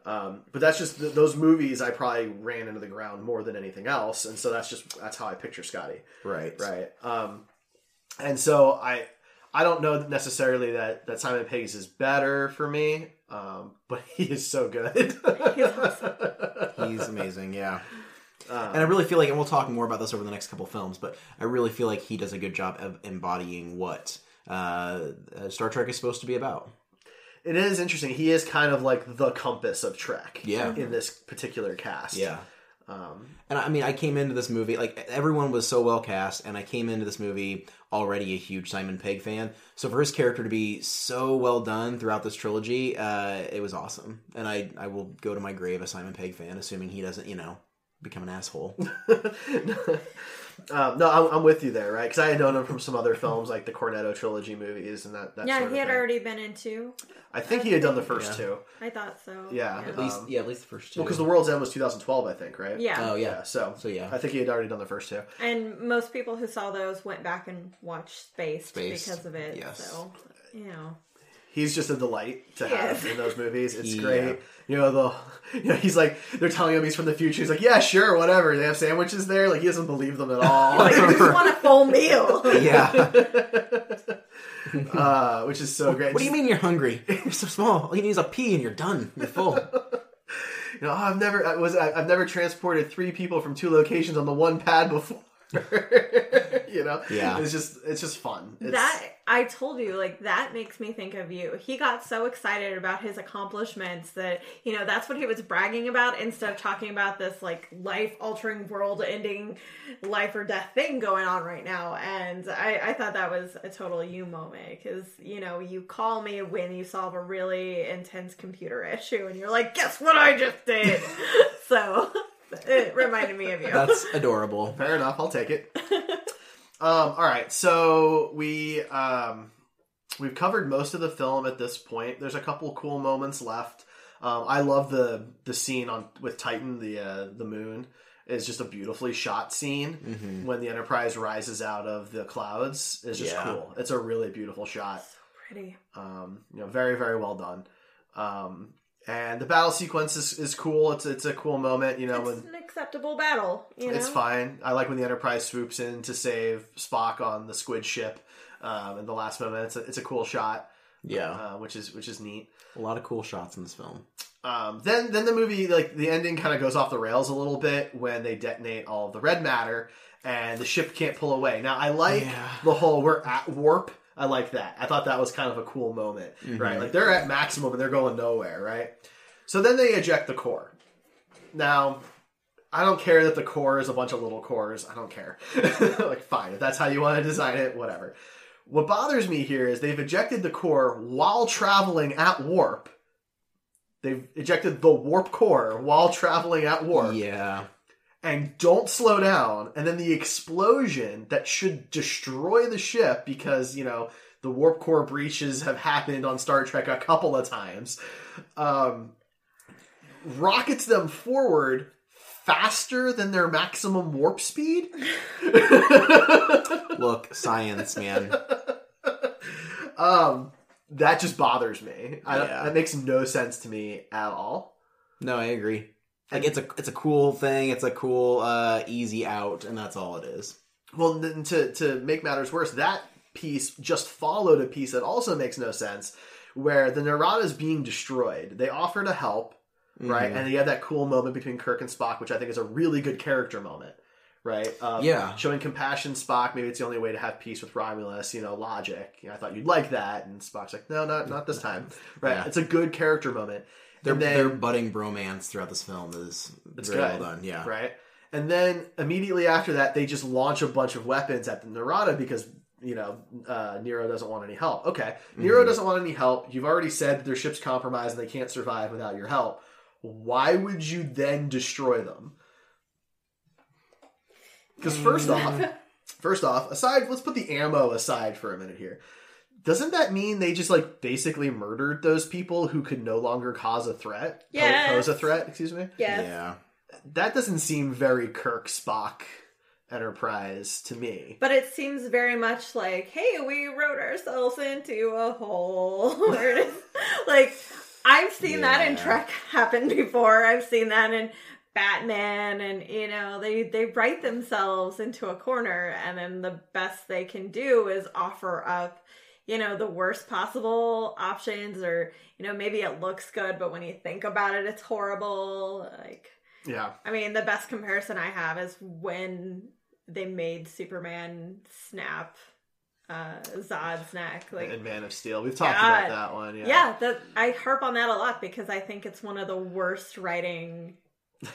Um, but that's just th- those movies. I probably ran into the ground more than anything else, and so that's just that's how I picture Scotty. Right. right? Um, and so I I don't know necessarily that that Simon Peggs is better for me, um, (laughs) but he is so good. He's amazing. Yeah. Um, And I really feel like, and we'll talk more about this over the next couple films, but I really feel like he does a good job of embodying what uh, uh, Star Trek is supposed to be about. it is interesting. He is kind of like the compass of Trek, Yeah. in this particular cast. Um, And I mean, I came into this movie like everyone was so well cast, and I came into this movie already a huge Simon Pegg fan. So for his character to be so well done throughout this trilogy, uh, it was awesome. And I I will go to my grave a Simon Pegg fan, assuming he doesn't, you know, become an asshole. (laughs) um, no, I'm, I'm with you there, right? Because I had known him from some other films, like the Cornetto trilogy movies, and that. that yeah, sort of he had thing. already been in two. I think he had done the first Yeah. two. I thought so. Yeah. at least, Um, yeah, at least the first two. Well, because the World's End was 2012, I think, right? Yeah. oh yeah, Yeah. So, So, yeah. I think he had already done the first two. And most people who saw those went back and watched Spaced, Spaced, because of it. yes. So, you know. He's just a delight to have Yes. in those movies. It's He, great. You know, the you know, he's like they're telling him he's from the future. He's like, yeah, sure, whatever. They have sandwiches there. Like he doesn't believe them at all. Like, I just (laughs) want a full meal. yeah. (laughs) uh, which is so great. What do you mean you're hungry? You're so small. All you need is a pee and you're done. You're full. (laughs) You know, oh, I've never I was I, I've never transported three people from two locations on the one pad before. (laughs) you know, Yeah. It's just it's just fun. It's, that I told you, like that makes me think of you. He got so excited about his accomplishments that you know that's what he was bragging about instead of talking about this like life altering, world ending, life or death thing going on right now. And I, I thought that was a total you moment because you know you call me when you solve a really intense computer (laughs) issue, and you're like, guess what I just did. (laughs) so (laughs) it reminded me of you. That's adorable. Fair enough. I'll take it. (laughs) um, all right. So we um, we've covered most of the film at this point. There's a couple cool moments left. Um, I love the the scene on with Titan, the uh, the moon. is just a beautifully shot scene when the Enterprise rises out of the clouds. It's just Yeah. cool. It's a really beautiful shot. Pretty. Um, you know, very very well done. Um, and the battle sequence is, is cool. It's it's a cool moment. You know when It's an acceptable battle. You know? it's fine. I like when the Enterprise swoops in to save Spock on the squid ship um, in the last moment. It's a, it's a cool shot, Yeah. uh, which is which is neat. A lot of cool shots in this film. Um, then then the movie like the ending kind of goes off the rails a little bit when they detonate all of the red matter and the ship can't pull away. Now I like Yeah. the whole we're at warp I like that. I thought that was kind of a cool moment, Mm-hmm. right? Like they're at maximum and they're going nowhere, right? So then they eject the core. Now, I don't care that the core is a bunch of little cores. I don't care. (laughs) like, fine. If that's how you want to design it, whatever. What bothers me here is they've ejected the core while traveling at warp. They've ejected the warp core while traveling at warp Yeah. And don't slow down. And then the explosion that should destroy the ship because, you know, the warp core breaches have happened on Star Trek a couple of times, um, rockets them forward faster than their maximum warp speed. (laughs) Look, science, man. (laughs) um, that just bothers me. I, Yeah. That makes no sense to me at all. No, I agree. Like it's a it's a cool thing. It's a cool uh easy out, and that's all it is. Well, then to to make matters worse, that piece just followed a piece that also makes no sense, where the Narada is being destroyed. They offer to help, right? Mm-hmm. And you have that cool moment between Kirk and Spock, which I think is a really good character moment, right? Um, Yeah. showing compassion. Spock, maybe it's the only way to have peace with Romulus. You know, logic. You know, I thought you'd like that, and Spock's like, no, not not this time, (laughs) right? Yeah. It's a good character moment. Their then- their budding bromance throughout this film is It's very good. well done. Yeah. Right. And then immediately after that, they just launch a bunch of weapons at the Narada because you know uh, Nero doesn't want any help. Okay, Nero doesn't want any help. You've already said that their ship's compromised and they can't survive without your help. Why would you then destroy them? Because first off, first off, aside, let's put the ammo aside for a minute here. Doesn't that mean they just like basically murdered those people who could no longer cause a threat? Po- Yes. Pose a threat, excuse me? Yes. Yeah. that doesn't seem very Kirk Spock Enterprise to me. But it seems very much like, hey, we wrote ourselves into a hole. (laughs) Where it is- like, I've seen that in Trek happen before. I've seen that in Batman, and you know, they they write themselves into a corner, and then the best they can do is offer up, you know, the worst possible options, or you know, maybe it looks good, but when you think about it, it's horrible. Like, Yeah. I mean, the best comparison I have is when they made Superman snap uh, Zod's neck. Like, and Man of Steel. We've talked God. about that one. Yeah. yeah, that I harp on that a lot because I think it's one of the worst writing. (laughs)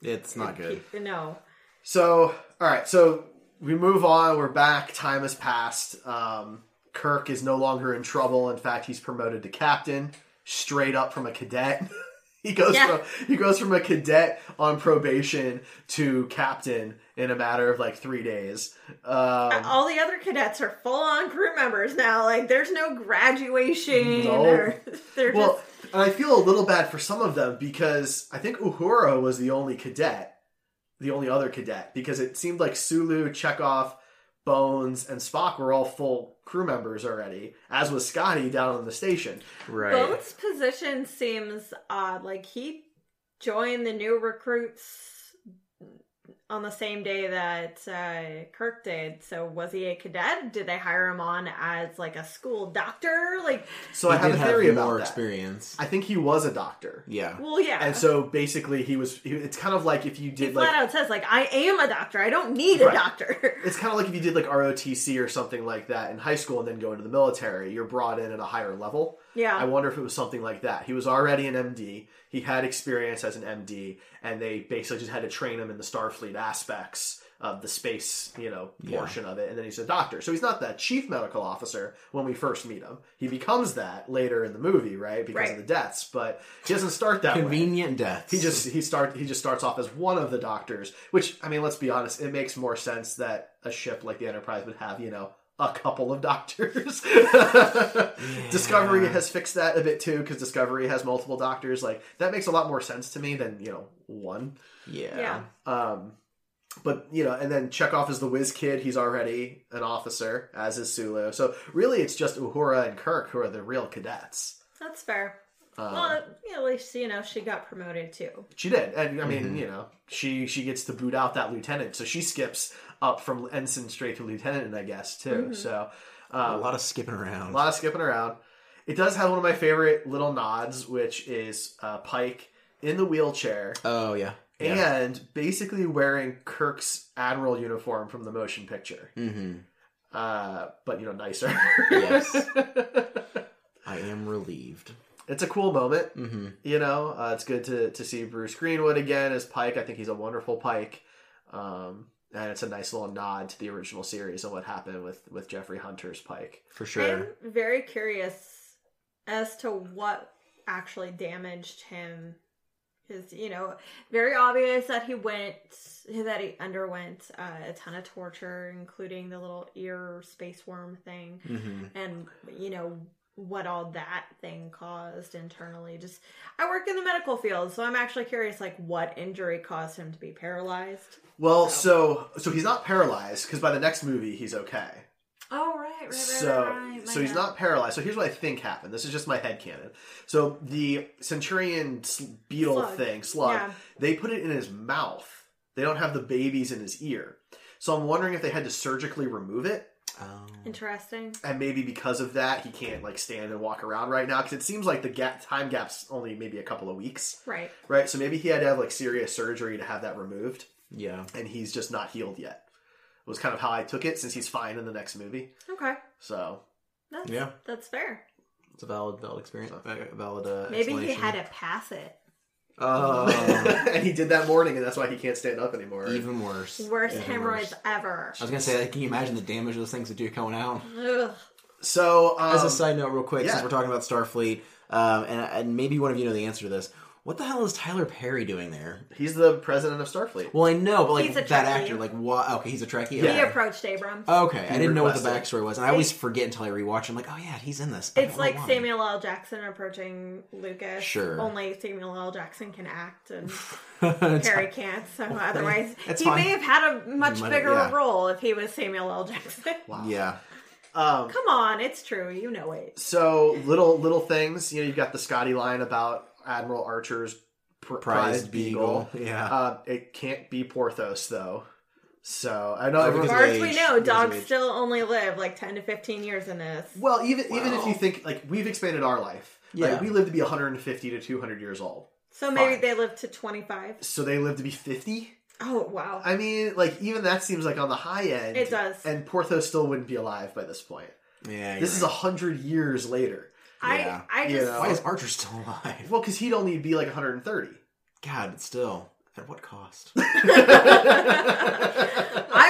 It's not good. No, So, all right. So we move on. We're back. Time has passed. Um, Kirk is no longer in trouble. In fact, he's promoted to captain, straight up from a cadet. (laughs) he goes Yeah. from he goes from a cadet on probation to captain in a matter of like three days. Um, all the other cadets are full on crew members now. Like, there's no graduation. No. Or, (laughs) they're Well, just and I feel a little bad for some of them because I think Uhura was the only cadet, the only other cadet, because it seemed like Sulu, Chekov, Bones, and Spock were all full crew members already, as was Scotty down on the station. Right. Bones' position seems odd. Like he joined the new recruits on the same day that uh, Kirk did. So was he a cadet? Did they hire him on as like a school doctor? Like, So He I have a theory about more that. experience. I think he was a doctor. Yeah. well, yeah. And so basically, he was. He, it's kind of like if you did he did flat like out says like, "I am a doctor. I don't need a doctor." (laughs) it's kind of like if you did like ROTC or something like that in high school and then go into the military, you're brought in at a higher level. Yeah. I wonder if it was something like that. He was already an MD. He had experience as an MD, and they basically just had to train him in the Starfleet aspects of the space, you know, portion of it. And then he's a doctor. So he's not that chief medical officer when we first meet him. He becomes that later in the movie, right? Because Right. of the deaths. But he doesn't start that way. Convenient deaths. He just he start he just starts off as one of the doctors, which I mean, let's be honest, it makes more sense that a ship like the Enterprise would have, you know, a couple of doctors. (laughs) Discovery has fixed that a bit too because Discovery has multiple doctors. Like that makes a lot more sense to me than you know one. yeah. yeah. Um, but you know, and then Chekov is the whiz kid. He's already an officer, as is Sulu. So really, it's just Uhura and Kirk who are the real cadets. That's fair. Um, well, at least you know she got promoted too. She did, and I mean, you know, she she gets to boot out that lieutenant, so she skips up from ensign straight to lieutenant, I guess too. So A um, lot of skipping around. a lot of skipping around. It does have one of my favorite little nods, which is uh, Pike in the wheelchair oh yeah. Yeah. and basically wearing Kirk's admiral uniform from the motion picture. mm-hmm. uh, but you know, nicer. Yes. (laughs) I am relieved. it's a cool moment. Mm-hmm. You know, uh, it's good to to see Bruce Greenwood again as Pike. I think he's a wonderful Pike. Um, and it's a nice little nod to the original series and what happened with with Jeffrey Hunter's Pike. For sure. I'm very curious as to what actually damaged him. Because, you know, very obvious that he went, that he underwent uh, a ton of torture, including the little ear space worm thing. Mm-hmm. And, you know, what all that thing caused internally. Just, I work in the medical field, so I'm actually curious, like, what injury caused him to be paralyzed. Well, so so he's not paralyzed because by the next movie he's okay. Oh, right, right, right, so right, right. so he's not paralyzed. So here's what I think happened. This is just my head canon. So the Centaurian beetle Slug. thing, slug, Yeah. they put it in his mouth. They don't have the babies in his ear. So I'm wondering if they had to surgically remove it. Oh. Interesting. and maybe because of that he can't like stand and walk around right now because it seems like the gap time gap's only maybe a couple of weeks Right. right so maybe he had to have like serious surgery to have that removed Yeah. and he's just not healed yet was kind of how i took it since he's fine in the next movie Okay. so That's, Yeah. That's fair. It's a valid, valid experience. uh, Valid. Uh, Maybe he had to pass it. Oh, (laughs) and he did that morning and that's why he can't stand up anymore even worse. Worst Even hemorrhoids worse. ever. I was gonna say, like, can you imagine the damage those things would do coming out? Ugh. so um, As a side note, real quick, yeah. since we're talking about Starfleet, um, and, and maybe one of you know the answer to this. What the hell is Tyler Perry doing there? he's the president of starfleet Well, I know, but like He's a that Trekkie. actor, like what? Okay, he's a Trekkie. He Okay. approached Abrams. Okay, I didn't know what the requested. backstory was, and I always forget until I rewatch. I'm like, oh yeah, he's in this. I it's don't know like why. Samuel L. Jackson approaching Lucas. Sure. Only Samuel L. Jackson can act and (laughs) It's Perry can't. So otherwise, It's he fine. may have had a much Might- bigger yeah. role if he was Samuel L. Jackson. (laughs) Yeah, um, Come on, it's true. You know it. so little little things you know you've got the scotty line about admiral archer's pr- prized beagle. Yeah, Uh, it can't be Porthos though. So I know As far as we know, dogs still only live like 10 to 15 years in this. well, even even if you think like we've expanded our life, Yeah. like we live to be 150 to 200 years old. So maybe Fine. they live to 25. So they live to be 50. Oh, wow. I mean, like even that seems like on the high end. It does. And Porthos still wouldn't be alive by this point. yeah. This is a hundred years later. Yeah. I, I just. know. Why is Archer still alive? Well, because he'd only be like 130. God, but still, at what cost? (laughs) (laughs) I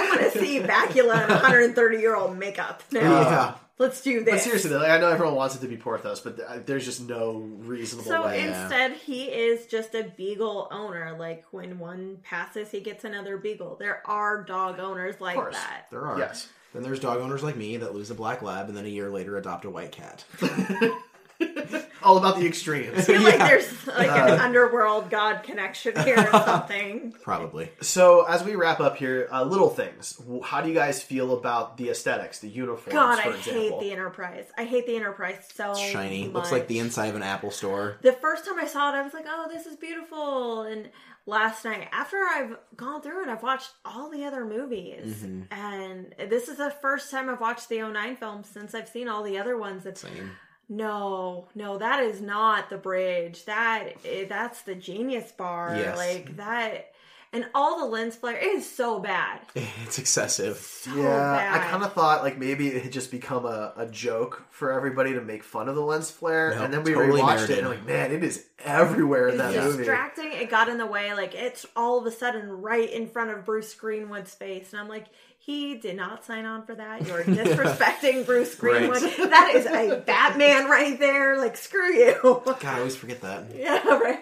want to see Bakula in 130 year old makeup. Now. yeah, Let's do this. But seriously, though, like, I know everyone wants it to be Porthos, but th- there's just no reasonable So way. Yeah. instead, he is just a beagle owner. Like when one passes, he gets another beagle. There are dog owners like course. that. there are. Yes. Then there's dog owners like me that lose a black lab and then a year later adopt a white cat. (laughs) (laughs) All about the extremes. I feel like Yeah. there's like an underworld god connection here or (laughs) something. Probably. So as we wrap up here, uh, little things. W- How do you guys feel about the aesthetics, the uniforms, God, for I example? hate the Enterprise. I hate the Enterprise so It's shiny. Much. Looks like the inside of an Apple store. The first time I saw it, I was like, "Oh, this is beautiful." And last night, after I've gone through it, I've watched all the other movies, Mm-hmm. and this is the first time I've watched the 09 film since I've seen all the other ones. It's Same. no, no, that is not the bridge. That eh, that's the genius bar. Yes. Like that, and all the lens flare it is so bad. (laughs) It's excessive. So yeah, I kind of thought like maybe it had just become a, a joke for everybody to make fun of the lens flare, Nope, and then we totally rewatched it, and like, man, it is everywhere in It's that movie. distracting. It got in the way. Like it's all of a sudden right in front of Bruce Greenwood's face, and I'm like, he did not sign on for that. You're (laughs) disrespecting Bruce Greenwood. (laughs) That is a Batman right there. Like screw you. God, I always forget that. yeah, right.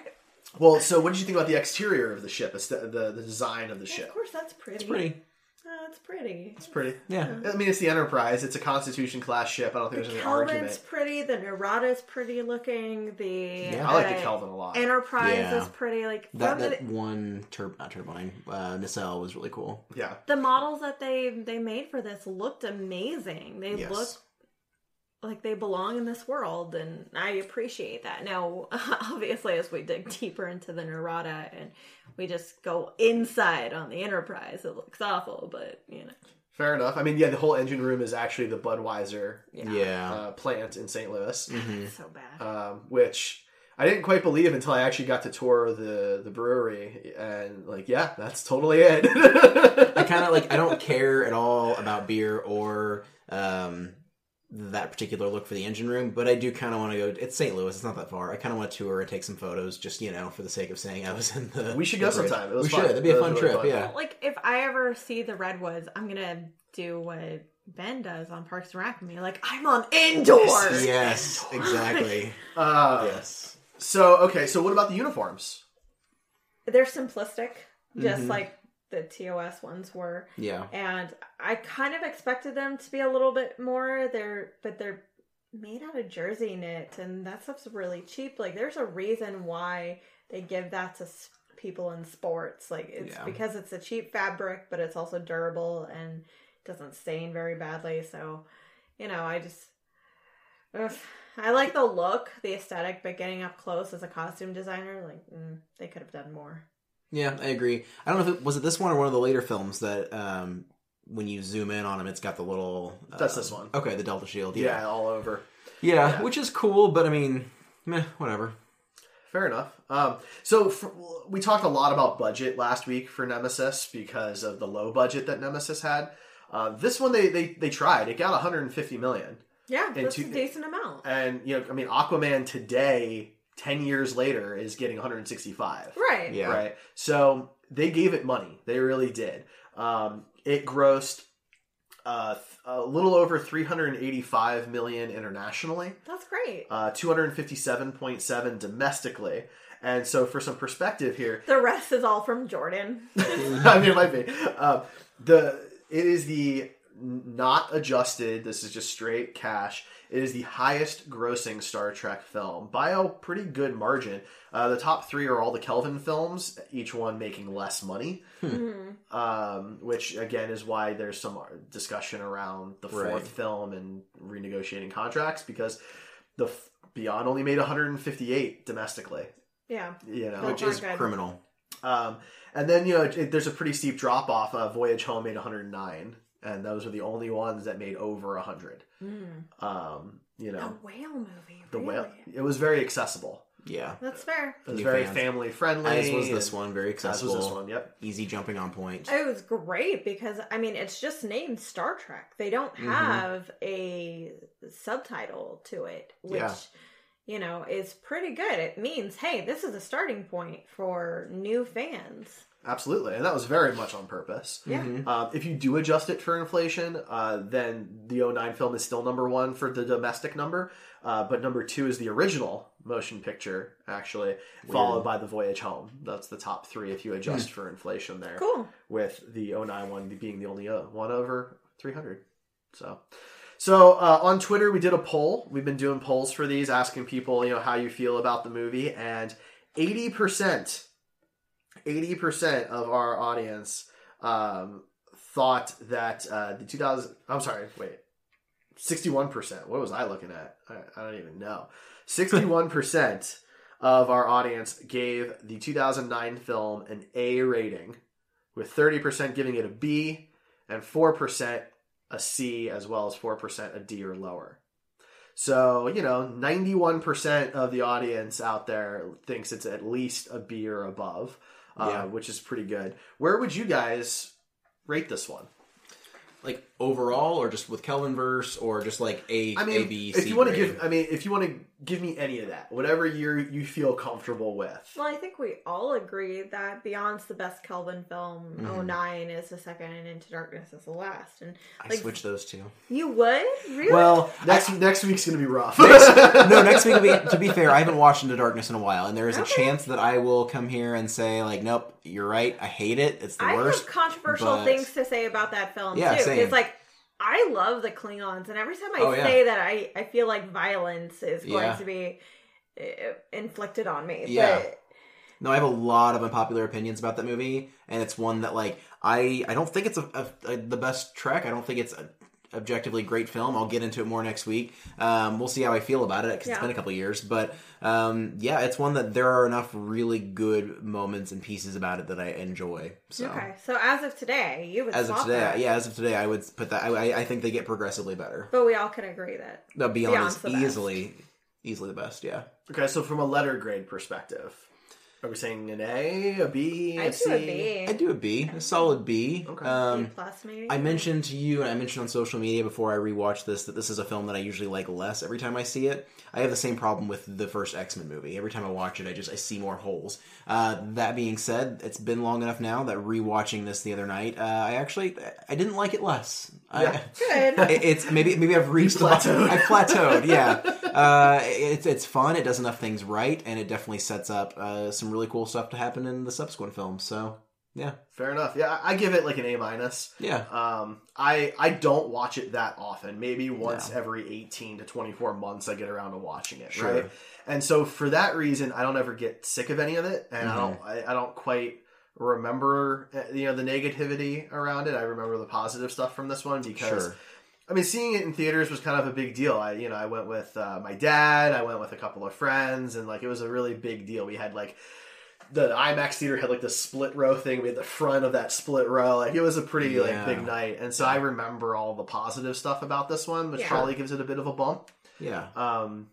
Well, so what did you think about the exterior of the ship, the the, the design of the ship. Of course, that's pretty. It's pretty. Oh, it's pretty. It's pretty. Yeah. I mean, it's the Enterprise. It's a Constitution class ship. I don't think The there's any Kelvin's argument. pretty. The Narada's pretty looking. The Yeah. I like the uh, Kelvin a lot. Enterprise Yeah. is pretty. Like That from the- that one tur- not turbine uh, nacelle was really cool. yeah. the models that they they made for this looked amazing. They Yes. look like they belong in this world, and I appreciate that. Now, (laughs) obviously, as we dig deeper into the Narada and we just go inside on the Enterprise, it looks awful. But you know, Fair enough. I mean, yeah, the whole engine room is actually the Budweiser yeah, Yeah. uh, plant in St. Louis, Mhm. so bad. um, which I didn't quite believe until I actually got to tour the the brewery and like yeah, that's totally it. (laughs) I kind of like I don't care at all about beer or um that particular look for the engine room, but I do kind of want to go. It's St. Louis; it's not that far. I kind of want to tour and take some photos, just you know, for the sake of saying I was in the. We should go the parade. sometime. It was we fun. should. That'd be a It was fun really trip. fun. Yeah. Like if I ever see the redwoods, I'm gonna do what Ben does on Parks and Rec and be like, I'm on indoors. Yes, (laughs) exactly. Uh, yes. So okay, so what about the uniforms? They're simplistic, just Mhm. like the TOS ones were. Yeah. and I kind of expected them to be a little bit more. They're but they're made out of jersey knit, and that stuff's really cheap. Like, there's a reason why they give that to people in sports. Like, it's Yeah. because it's a cheap fabric, but it's also durable and doesn't stain very badly. So, you know, I just. ugh. I like the look, the aesthetic, but getting up close as a costume designer, like mm, they could have done more. Yeah, I agree. I don't know if it was it this one or one of the later films that um when you zoom in on him, it's got the little. That's um, this one. Okay, the Delta Shield. Yeah, Yeah. all over. yeah, Yeah. which is cool, but I mean, meh, whatever. Fair enough. Um, so for, we talked a lot about budget last week for Nemesis because of the low budget that Nemesis had. Uh, this one they, they they tried. It got 150 million, Yeah, And that's to- a decent amount. and you know, I mean, Aquaman today, 10 years later, is getting 165. Right. Yeah. Right. So they gave it money. They really did. Um, it grossed uh, a little over 385 million internationally. That's great. uh, 257.7 domestically. And so, for some perspective here, The rest is all from Jordan. (laughs) I mean, it might be um, the it is the not adjusted. This is just straight cash. It is the highest grossing Star Trek film by a pretty good margin. Uh, the top three are all the Kelvin films, each one making less money, um, which again is why there's some discussion around the fourth Right. film and renegotiating contracts because the f- Beyond only made 158 domestically. Yeah. You know, Which is good. criminal. um, and then you know it, there's a pretty steep drop off. Uh, Voyage Home made 109, and those are the only ones that made over a 100. Um, you know, The whale movie. the really? whale. It was very accessible. Yeah. That's fair. It was New very fans. family friendly. As was this one, very As accessible. was this one. Yep. Easy jumping on point. It was great because I mean it's just named Star Trek. They don't Mm-hmm. have a subtitle to it, which Yeah. you know is pretty good. It means hey, this is a starting point for new fans. Absolutely, and that was very much on purpose. Yeah. Mm-hmm. Um, if you do adjust it for inflation, uh, then the 09 film is still number one for the domestic number, uh, but number two is the original motion picture, actually, followed by the Voyage Home. That's the top three if you adjust for inflation there. Cool. With the 09 one being the only uh, one over 300. So. So uh, on Twitter, we did a poll. We've been doing polls for these, asking people, you know, how you feel about the movie, and eighty percent 80% of our audience um, thought that uh, the 2000 i'm sorry wait 61% what was i looking at? I, I don't even know. 61% (laughs) of our audience gave the 2009 film an a rating with 30% giving it a b and 4% a c as well as 4% a d or lower. So, you know, 91% of the audience out there thinks it's at least a B or above, uh, Yeah. which is pretty good. Where would you guys rate this one? Like overall, or just with Kelvin verse, or just like A, I mean, A, B, if C you want to grade? give, I mean, if you want to give me any of that, whatever you you feel comfortable with. Well, I think we all agree that Beyond's the best Kelvin film. Mm-hmm. 09 is the second, and Into Darkness is the last. And I like, switch those two. you would really? Well, Next next week's gonna be rough. (laughs) no, next week will be. To be fair, I haven't watched Into Darkness in a while, and there is a chance that I will come here and say like, "Nope, you're right. I hate it. It's the I worst." have controversial but- things to say about that film Yeah, too. same. Because like I love the Klingons, and every time I Oh, yeah. say that, I I feel like violence is going Yeah. to be uh, inflicted on me. Yeah. But No, I have a lot of unpopular opinions about that movie, and it's one that like I I don't think it's a, a, a- the best Trek. I don't think it's a objectively great film. I'll get into it more next week. Um, we'll see how I feel about it because Yeah. it's been a couple years, but um, yeah, it's one that there are enough really good moments and pieces about it that I enjoy. So. okay, so as of today, you would As of today, that. yeah, as of today, I would put that. I, I- I think they get progressively better. But we all can agree that No, beyond Beyond's is the best. easily, easily the best. Yeah. Okay, so from a letter grade perspective, are we saying an A, a B, I a do C? a B. I do a B, a solid B. Okay. B Um, plus maybe. I mentioned to you, and I mentioned on social media before I rewatched this, that this is a film that I usually like less every time I see it. I have the same problem with the first X Men movie. Every time I watch it, I just I see more holes. Uh, that being said, it's been long enough now that rewatching this the other night, uh, I actually I didn't like it less. Yeah. I, Good. (laughs) it- it's maybe maybe I've reached the plateaued. I plateaued. Yeah, (laughs) uh, it's it's fun. It does enough things right, and it definitely sets up uh, some really cool stuff to happen in the subsequent films. So yeah, Fair enough. Yeah, I I give it like an A minus. yeah, Um, I I don't watch it that often. Maybe once No. every eighteen to twenty four months, I get around to watching it. Sure. Right. And so for that reason, I don't ever get sick of any of it, and I Mm-hmm. don't I, I don't quite remember uh, you know the negativity around it. I remember the positive stuff from this one because. Sure. I mean, seeing it in theaters was kind of a big deal. I, you know, I went with uh, my dad. I went with a couple of friends, and like it was a really big deal. We had like the IMAX theater had like the split row thing. We had the front of that split row. Like it was a pretty Yeah. like big night, and so I remember all the positive stuff about this one, which Yeah. probably gives it a bit of a bump. yeah. Um,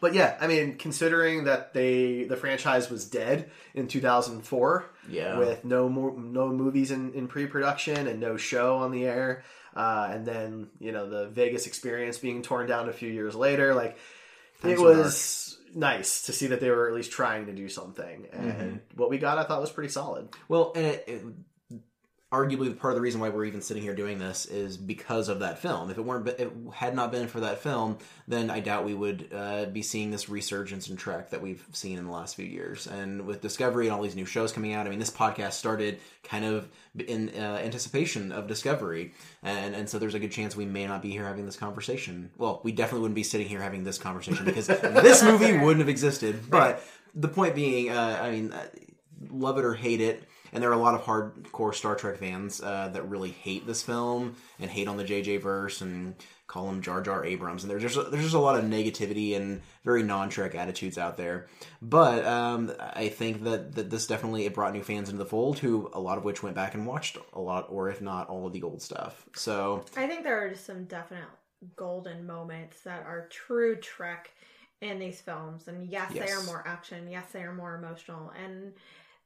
but yeah, I mean, considering that they the franchise was dead in 2004, Yeah. with no more no movies in, in pre production and no show on the air, uh, and then you know the Vegas experience being torn down a few years later, like Times it was nice to see that they were at least trying to do something, and Mm-hmm. what we got I thought was pretty solid. Well, and it, it, arguably part of the reason why we're even sitting here doing this is because of that film. If it weren't, it had not been for that film, then I doubt we would uh, be seeing this resurgence in Trek that we've seen in the last few years. And with Discovery and all these new shows coming out, I mean, this podcast started kind of in uh, anticipation of Discovery, and and so there's a good chance we may not be here having this conversation. Well, we definitely wouldn't be sitting here having this conversation because (laughs) this movie wouldn't have existed. But the point being, uh, I mean. Uh, love it or hate it. And there are a lot of hardcore Star Trek fans uh, that really hate this film and hate on the JJ verse and call him Jar Jar Abrams. And there's just, there's just a lot of negativity and very non-Trek attitudes out there. But um, I think that, that this definitely it brought new fans into the fold, who a lot of which went back and watched a lot, or if not all of the old stuff. So I think there are just some definite golden moments that are true Trek in these films. And yes, they are more action. Yes, they are more emotional. And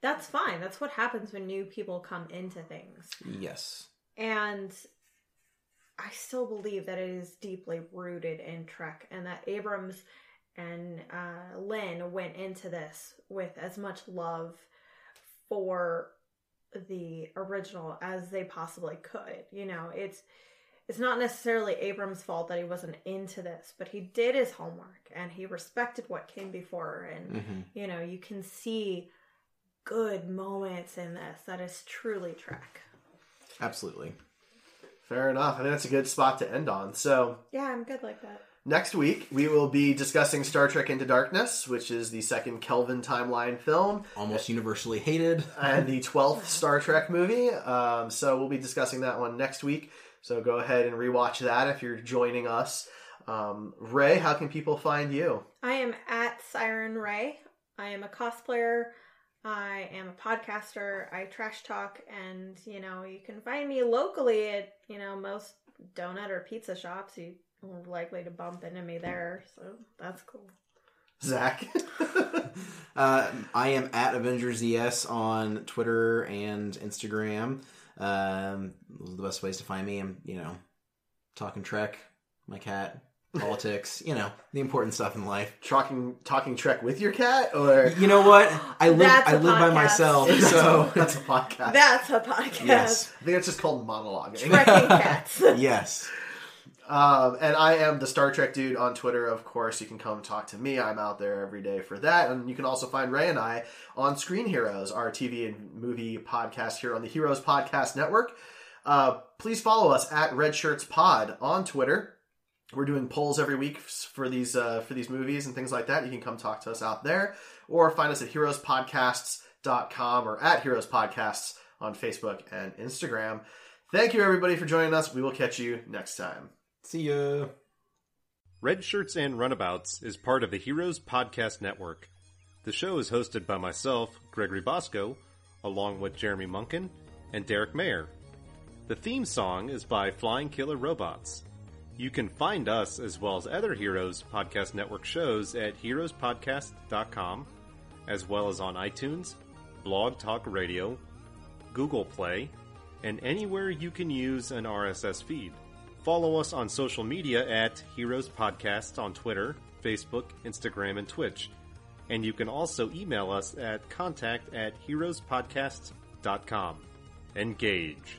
that's fine. That's what happens when new people come into things. yes, And I still believe that it is deeply rooted in Trek and that Abrams and uh, Lynn went into this with as much love for the original as they possibly could. You know, it's it's not necessarily Abrams' fault that he wasn't into this, but he did his homework and he respected what came before and hmm you know, you can see good moments in this that is truly Trek. absolutely. Fair enough. I think that's a good spot to end on. So Yeah, I'm good like that. Next week, we will be discussing Star Trek Into Darkness, which is the second Kelvin timeline film Almost universally hated. (laughs) and the 12th (laughs) Star Trek movie. Um, so we'll be discussing that one next week. So go ahead and rewatch that if you're joining us. Um, Ray, how can people find you? I am at Siren Ray. I am a cosplayer. I am a podcaster. I trash talk, and you know you can find me locally at you know most donut or pizza shops. You are likely to bump into me there, so that's cool. Zach. (laughs) Uh, I am at Avengers ES on Twitter and Instagram. Um, the best ways to find me. I'm, you know, talking Trek, my cat, politics, you know, the important stuff in life. talking talking Trek with your cat, or You know what? I live. That's I a live by myself, that's, so a, that's a podcast. That's a podcast. yes, I think it's just called monologuing. Trekking (laughs) cats. yes. Um, and I am the Star Trek dude on Twitter, of course. You can come talk to me. I'm out there every day for that. And you can also find Ray and I on Screen Heroes, our TV and movie podcast here on the Heroes Podcast Network. Uh, please follow us at Red Shirts Pod on Twitter. We're doing polls every week for these uh, for these movies and things like that. You can come talk to us out there, or find us at heroespodcasts.com or at Heroes Podcasts on Facebook and Instagram. Thank you everybody for joining us. We will catch you next time. See ya. Red Shirts and Runabouts is part of the Heroes Podcast Network. The show is hosted by myself, Gregory Bosco, along with Jeremy Munkin and Derek Mayer. The theme song is by Flying Killer Robots. You can find us as well as other Heroes Podcast Network shows at heroespodcast.com, as well as on iTunes, Blog Talk Radio, Google Play, and anywhere you can use an RSS feed. Follow us on social media at Heroes Podcast on Twitter, Facebook, Instagram, and Twitch. And you can also email us at contact at heroespodcast.com. Engage.